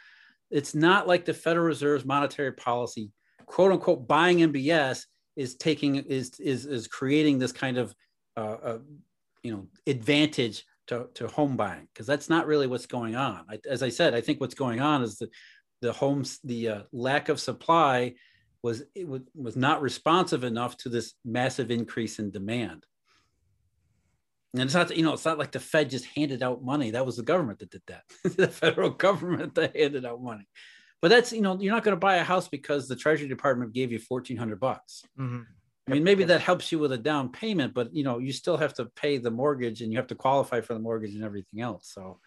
it's not like the Federal Reserve's monetary policy, quote unquote, buying MBS is taking is is is creating this kind of uh, uh, you know advantage to, to home buying because that's not really what's going on. I, as I said, I think what's going on is the the homes the uh, lack of supply was it was, was not responsive enough to this massive increase in demand. And it's not, you know, it's not like the Fed just handed out money. That was the government that did that. the federal government that handed out money. But that's, you know, you're not going to buy a house because the Treasury Department gave you 1400 bucks. Mm-hmm. I mean, maybe that helps you with a down payment, but you know, you still have to pay the mortgage and you have to qualify for the mortgage and everything else. So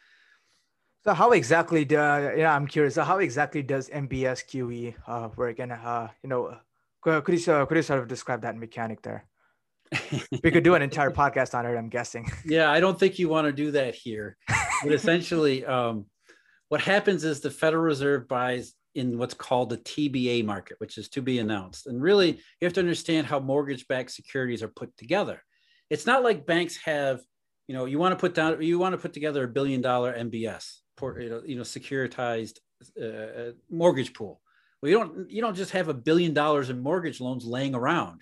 so how exactly do yeah I'm curious. So how exactly does MBS QE uh, work? And uh, you know, could, you uh, could you sort of describe that mechanic there? we could do an entire podcast on it. I'm guessing. Yeah, I don't think you want to do that here. But essentially, um, what happens is the Federal Reserve buys in what's called the TBA market, which is to be announced. And really, you have to understand how mortgage-backed securities are put together. It's not like banks have, you know, you want to put down, you want to put together a billion dollar MBS you know, securitized uh, uh, mortgage pool. Well, you don't you don't just have a billion dollars in mortgage loans laying around.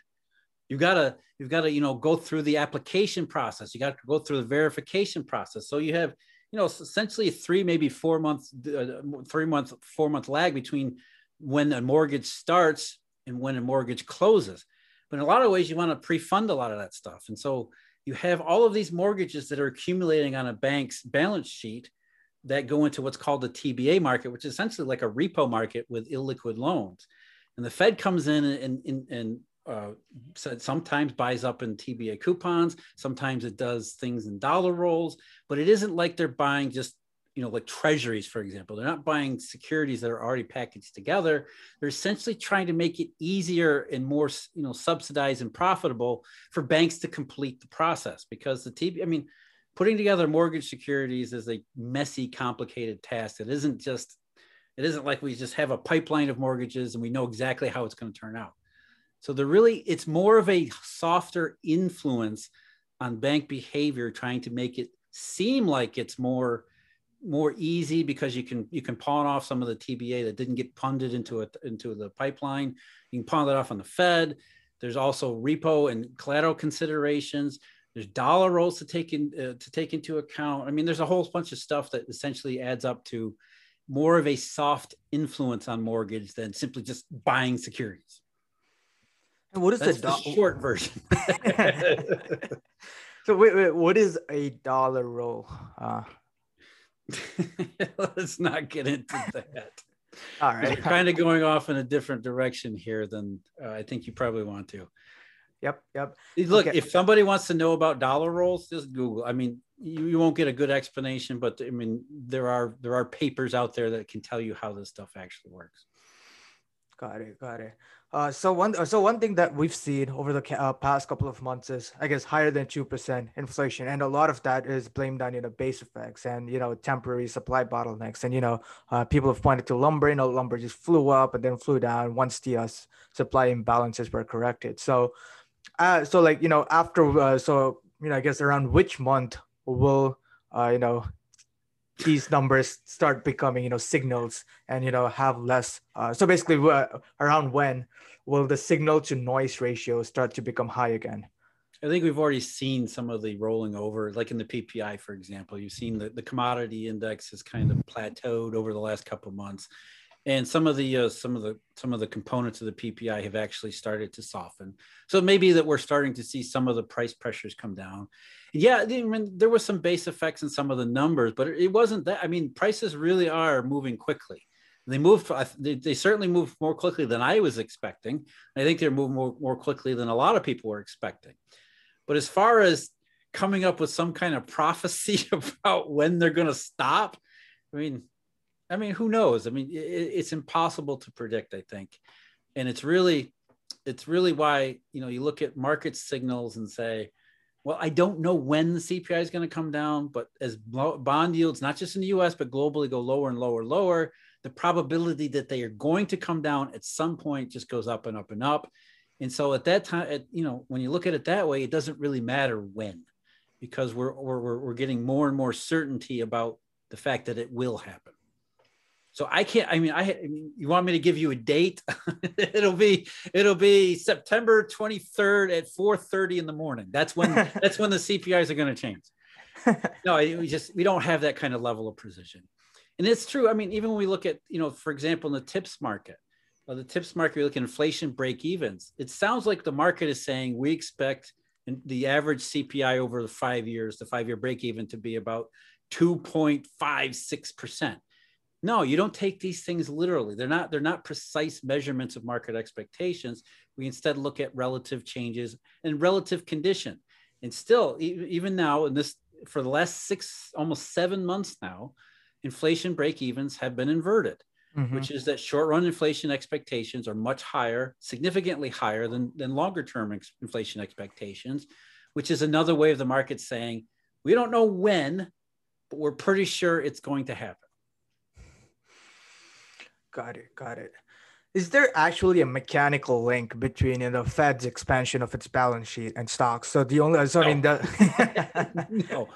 You gotta you've got to you know go through the application process. You got to go through the verification process. So you have you know essentially three maybe four months uh, three month four month lag between when a mortgage starts and when a mortgage closes. But in a lot of ways, you want to pre-fund a lot of that stuff, and so you have all of these mortgages that are accumulating on a bank's balance sheet that go into what's called the TBA market, which is essentially like a repo market with illiquid loans. And the Fed comes in and, and, and uh, sometimes buys up in TBA coupons. Sometimes it does things in dollar rolls, but it isn't like they're buying just, you know, like treasuries, for example. They're not buying securities that are already packaged together. They're essentially trying to make it easier and more, you know, subsidized and profitable for banks to complete the process because the TB, I mean, putting together mortgage securities is a messy, complicated task. It isn't just, it isn't like we just have a pipeline of mortgages and we know exactly how it's going to turn out. So the really, it's more of a softer influence on bank behavior, trying to make it seem like it's more more easy because you can you can pawn off some of the TBA that didn't get funded into it into the pipeline. You can pawn that off on the Fed. There's also repo and collateral considerations there's dollar rolls to take in uh, to take into account. I mean, there's a whole bunch of stuff that essentially adds up to more of a soft influence on mortgage than simply just buying securities. And what is That's the, the short version? so wait, wait, what is a dollar roll? Uh, Let's not get into that. all We're kind of going off in a different direction here than uh, I think you probably want to. Yep. Yep. Look, Okay. if somebody wants to know about dollar rolls, just Google. I mean, you, you won't get a good explanation, but I mean, there are there are papers out there that can tell you how this stuff actually works. Got it. Got it. Uh, so one, so one thing that we've seen over the uh, past couple of months is, I guess, higher than two percent inflation, and a lot of that is blamed on you know base effects and you know temporary supply bottlenecks, and you know uh, people have pointed to lumber. You know, lumber just flew up and then flew down once the uh, supply imbalances were corrected. So, uh, so like you know after, uh, so you know, I guess around which month will uh, you know these numbers start becoming you know signals and you know have less uh, so basically uh, around when will the signal to noise ratio start to become high again I think we've already seen some of the rolling over, like in the PPI, for example. You've seen the, the commodity index has kind of plateaued over the last couple of months, and some of the uh, some of the some of the components of the PPI have actually started to soften. So maybe that we're starting to see some of the price pressures come down. Yeah, I mean, there was some base effects in some of the numbers, but it wasn't that. I mean, prices really are moving quickly. They moved. They, they certainly moved more quickly than I was expecting. I think they're moving more, more quickly than a lot of people were expecting. But as far as coming up with some kind of prophecy about when they're going to stop, I mean, I mean, who knows? I mean, it, it's impossible to predict. I think, and it's really, it's really why you know you look at market signals and say, well, I don't know when the CPI is going to come down, but as bond yields, not just in the U.S. but globally, go lower and lower, and lower, the probability that they are going to come down at some point just goes up and up and up. And so at that time, at, you know, when you look at it that way, it doesn't really matter when, because we're, we're, we're getting more and more certainty about the fact that it will happen. So I can't, I mean, I, I mean, you want me to give you a date? it'll be, it'll be September 23rd at 4.30 in the morning. That's when, that's when the CPIs are going to change. no, we just, we don't have that kind of level of precision. And it's true. I mean, even when we look at, you know, for example, in the TIPS market, the TIPS market, we look at inflation break evens. It sounds like the market is saying we expect the average CPI over the five years, the five year break even to be about 2.56%. No, you don't take these things literally. They're not, they're not precise measurements of market expectations. We instead look at relative changes and relative condition. And still, even now, in this, for the last six, almost seven months now, inflation break evens have been inverted mm-hmm. which is that short run inflation expectations are much higher, significantly higher than, than longer term ex- inflation expectations, which is another way of the market saying, we don't know when, but we're pretty sure it's going to happen. Got it. Got it. Is there actually a mechanical link between you know, the Fed's expansion of its balance sheet and stocks? So the only, so no. I mean, the no,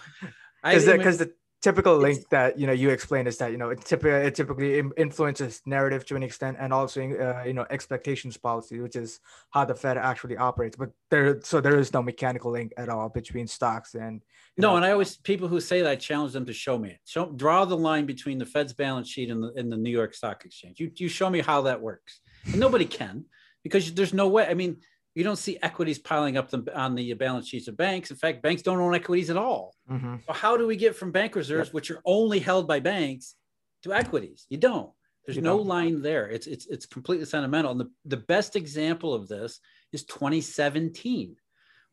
because because the typical link that you know you explained is that you know it typically it typically influences narrative to an extent and also uh, you know expectations policy which is how the fed actually operates. But there so there is no mechanical link at all between stocks and no know. and i always people who say that i challenge them to show me it. Show draw the line between the fed's balance sheet and the, and the new york stock exchange. You, you show me how that works. And nobody can because there's no way i mean you don't see equities piling up on the balance sheets of banks. In fact, banks don't own equities at all. Mm-hmm. So how do we get from bank reserves, yep. which are only held by banks, to equities? You don't. There's you no don't. line there. It's it's it's completely sentimental. And the, the best example of this is 2017,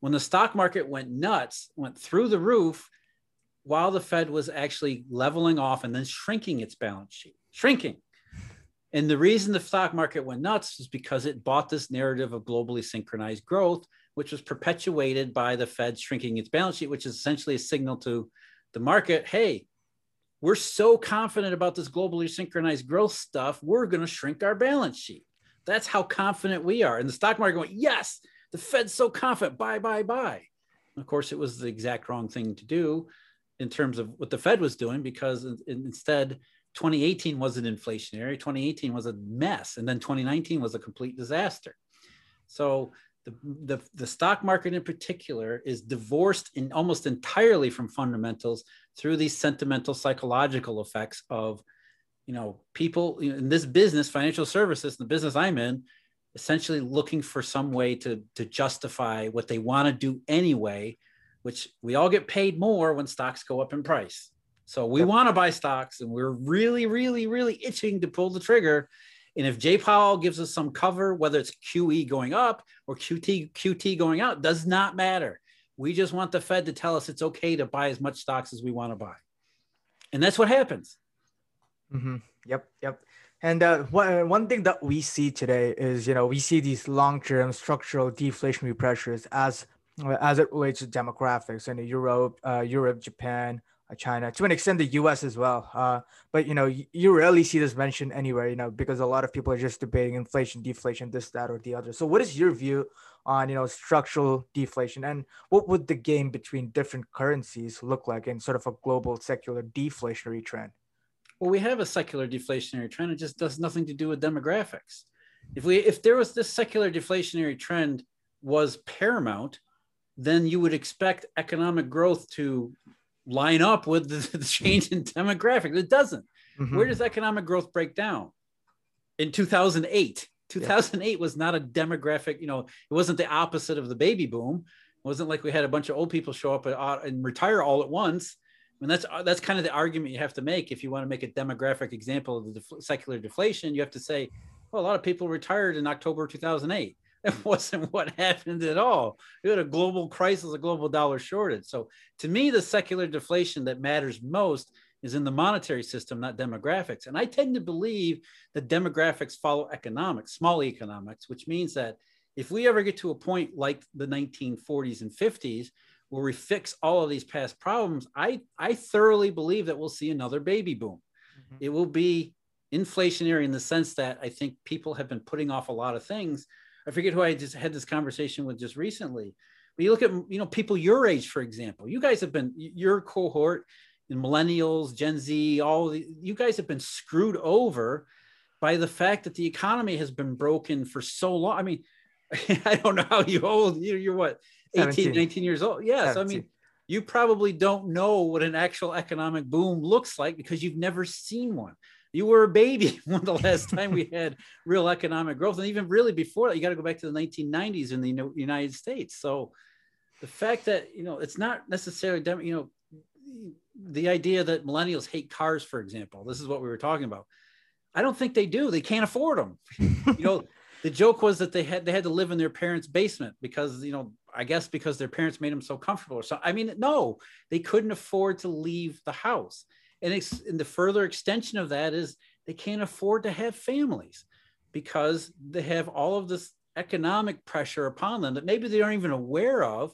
when the stock market went nuts, went through the roof, while the Fed was actually leveling off and then shrinking its balance sheet, shrinking. And the reason the stock market went nuts is because it bought this narrative of globally synchronized growth, which was perpetuated by the Fed shrinking its balance sheet, which is essentially a signal to the market hey, we're so confident about this globally synchronized growth stuff, we're going to shrink our balance sheet. That's how confident we are. And the stock market went, yes, the Fed's so confident, buy, buy, buy. Of course, it was the exact wrong thing to do in terms of what the Fed was doing because instead, 2018 wasn't inflationary 2018 was a mess and then 2019 was a complete disaster. So the, the, the stock market in particular is divorced in almost entirely from fundamentals through these sentimental psychological effects of you know people in this business financial services the business i'm in essentially looking for some way to to justify what they want to do anyway which we all get paid more when stocks go up in price so we want to buy stocks and we're really really really itching to pull the trigger and if Jay Powell gives us some cover, whether it's QE going up or QT QT going out, does not matter. We just want the Fed to tell us it's okay to buy as much stocks as we want to buy, and that's what happens. Mm-hmm. Yep, yep. And uh, one, one thing that we see today is, you know, we see these long-term structural deflationary pressures as as it relates to demographics in Europe, uh, Europe, Japan, uh, China, to an extent the U.S. as well. Uh, but you know, you, you, rarely see this mentioned anywhere. You know, because a lot of people are just debating inflation, deflation, this, that, or the other. So, what is your view on you know structural deflation, and what would the game between different currencies look like in sort of a global secular deflationary trend? Well, we have a secular deflationary trend. It just does nothing to do with demographics. If we if there was this secular deflationary trend was paramount, then you would expect economic growth to line up with the, the change in demographics. It doesn't. Mm-hmm. Where does economic growth break down? In 2008, 2008 yeah. was not a demographic, you know, it wasn't the opposite of the baby boom. It wasn't like we had a bunch of old people show up and retire all at once. I mean, that's that's kind of the argument you have to make if you want to make a demographic example of the def- secular deflation. You have to say, well, a lot of people retired in October 2008. That wasn't what happened at all. We had a global crisis, a global dollar shortage. So to me, the secular deflation that matters most is in the monetary system, not demographics. And I tend to believe that demographics follow economics, small economics, which means that if we ever get to a point like the 1940s and 50s, where we fix all of these past problems, I, I thoroughly believe that we'll see another baby boom. Mm-hmm. It will be inflationary in the sense that I think people have been putting off a lot of things I forget who I just had this conversation with just recently. But you look at you know people your age, for example. You guys have been your cohort in millennials, Gen Z, all the, you guys have been screwed over by the fact that the economy has been broken for so long. I mean, I don't know how you old you're, you're what 18, 17. 19 years old. Yes, 17. I mean you probably don't know what an actual economic boom looks like because you've never seen one you were a baby when the last time we had real economic growth. And even really before that, you got to go back to the 1990s in the United States. So the fact that, you know, it's not necessarily, you know, the idea that millennials hate cars, for example, this is what we were talking about. I don't think they do. They can't afford them. you know, the joke was that they had they had to live in their parents' basement because you know I guess because their parents made them so comfortable. So I mean, no, they couldn't afford to leave the house. And, ex- and the further extension of that is they can't afford to have families because they have all of this economic pressure upon them that maybe they aren't even aware of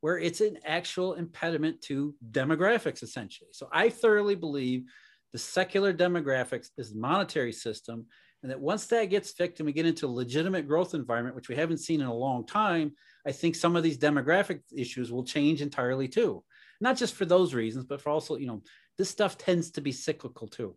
where it's an actual impediment to demographics essentially. So i thoroughly believe the secular demographics is the monetary system and that once that gets fixed and we get into a legitimate growth environment which we haven't seen in a long time i think some of these demographic issues will change entirely too. Not just for those reasons but for also you know this stuff tends to be cyclical too.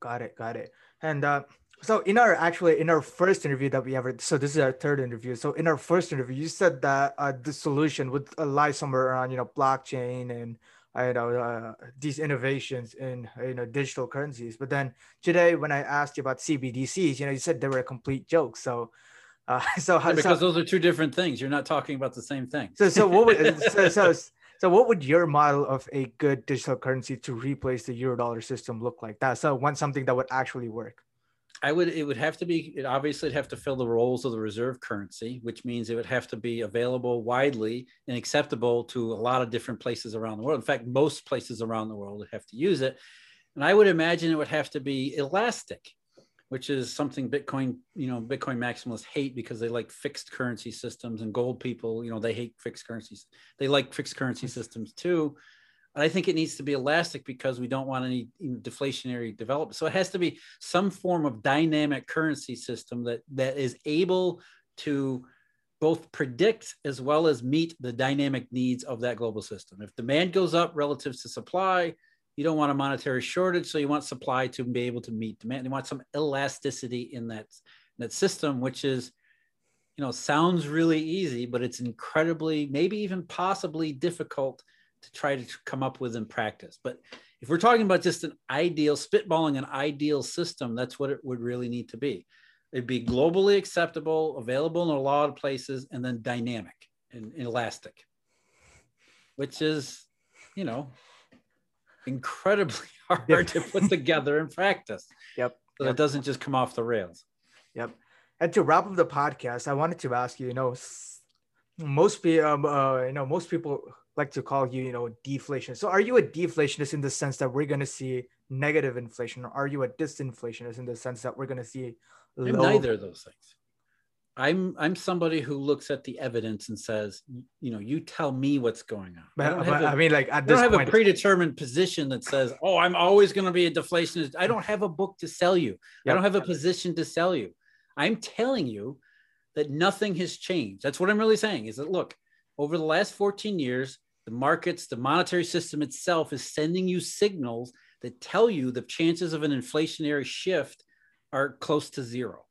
Got it, got it. And uh, so in our actually in our first interview that we ever so this is our third interview. So in our first interview, you said that uh, the solution would lie somewhere around you know blockchain and uh, you know uh, these innovations in you know digital currencies. But then today when I asked you about CBDCs, you know you said they were a complete joke. So uh, so how, because so, those are two different things. You're not talking about the same thing. So so what would, so, so so, what would your model of a good digital currency to replace the euro dollar system look like? That's so one something that would actually work. I would. It would have to be. It obviously, it'd have to fill the roles of the reserve currency, which means it would have to be available widely and acceptable to a lot of different places around the world. In fact, most places around the world would have to use it, and I would imagine it would have to be elastic which is something Bitcoin, you know, Bitcoin maximalists hate because they like fixed currency systems and gold people, you know, they hate fixed currencies. They like fixed currency mm-hmm. systems too. And I think it needs to be elastic because we don't want any deflationary development. So it has to be some form of dynamic currency system that that is able to both predict as well as meet the dynamic needs of that global system. If demand goes up relative to supply, you don't want a monetary shortage, so you want supply to be able to meet demand. You want some elasticity in that that system, which is you know sounds really easy but it's incredibly maybe even possibly difficult to try to come up with in practice but if we're talking about just an ideal spitballing an ideal system that's what it would really need to be it'd be globally acceptable available in a lot of places and then dynamic and, and elastic which is you know incredibly hard yep. to put together in practice yep so yep. it doesn't just come off the rails yep and to wrap up the podcast i wanted to ask you you know most people um, uh, you know most people like to call you, you know, deflation. So are you a deflationist in the sense that we're going to see negative inflation, or are you a disinflationist in the sense that we're going to see low- neither of those things? I'm I'm somebody who looks at the evidence and says, you know, you tell me what's going on. But, I, but, a, I mean, like at I don't have point, a predetermined position that says, oh, I'm always going to be a deflationist. I don't have a book to sell you. Yep. I don't have a position to sell you. I'm telling you that nothing has changed. That's what I'm really saying. Is that look, over the last 14 years, the markets, the monetary system itself is sending you signals that tell you the chances of an inflationary shift are close to zero.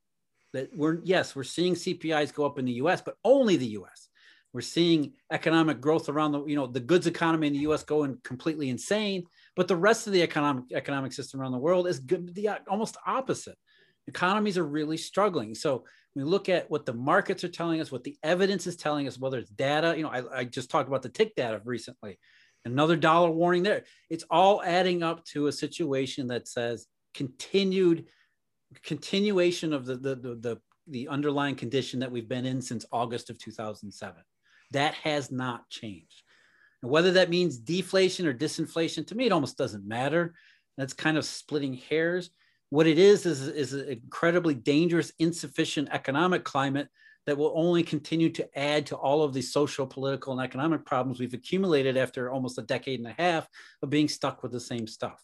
That we're, yes, we're seeing CPIs go up in the US, but only the US. We're seeing economic growth around the, you know, the goods economy in the US going completely insane, but the rest of the economic economic system around the world is good, the uh, almost opposite. Economies are really struggling. So we look at what the markets are telling us, what the evidence is telling us, whether it's data, you know, I, I just talked about the TIC data recently, another dollar warning there. It's all adding up to a situation that says continued continuation of the, the, the, the, the underlying condition that we've been in since August of 2007. That has not changed. And whether that means deflation or disinflation, to me, it almost doesn't matter. That's kind of splitting hairs. What it is is, is an incredibly dangerous, insufficient economic climate that will only continue to add to all of the social, political, and economic problems we've accumulated after almost a decade and a half of being stuck with the same stuff.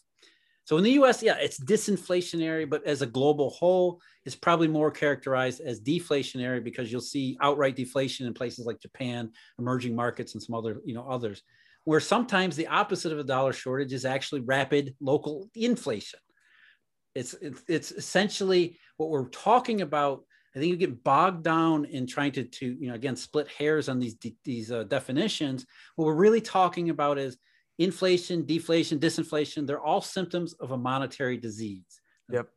So in the US, yeah, it's disinflationary, but as a global whole, it's probably more characterized as deflationary because you'll see outright deflation in places like Japan, emerging markets, and some other, you know, others, where sometimes the opposite of a dollar shortage is actually rapid local inflation. It's, it's, it's essentially what we're talking about. I think you get bogged down in trying to, to you know, again, split hairs on these, these uh, definitions. What we're really talking about is inflation, deflation, disinflation. They're all symptoms of a monetary disease. Yep.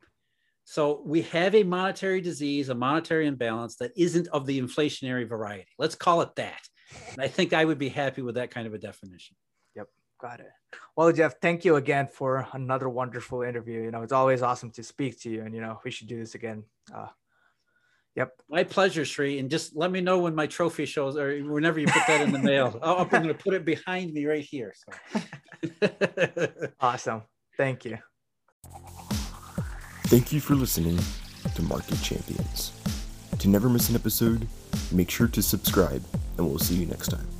So we have a monetary disease, a monetary imbalance that isn't of the inflationary variety. Let's call it that. And I think I would be happy with that kind of a definition. Yep. Got it. Well, Jeff, thank you again for another wonderful interview. You know, it's always awesome to speak to you, and you know, we should do this again. Uh, yep. My pleasure, Sri. And just let me know when my trophy shows, or whenever you put that in the mail. oh, I'm going to put it behind me right here. So. awesome. Thank you. Thank you for listening to Market Champions. To never miss an episode, make sure to subscribe, and we'll see you next time.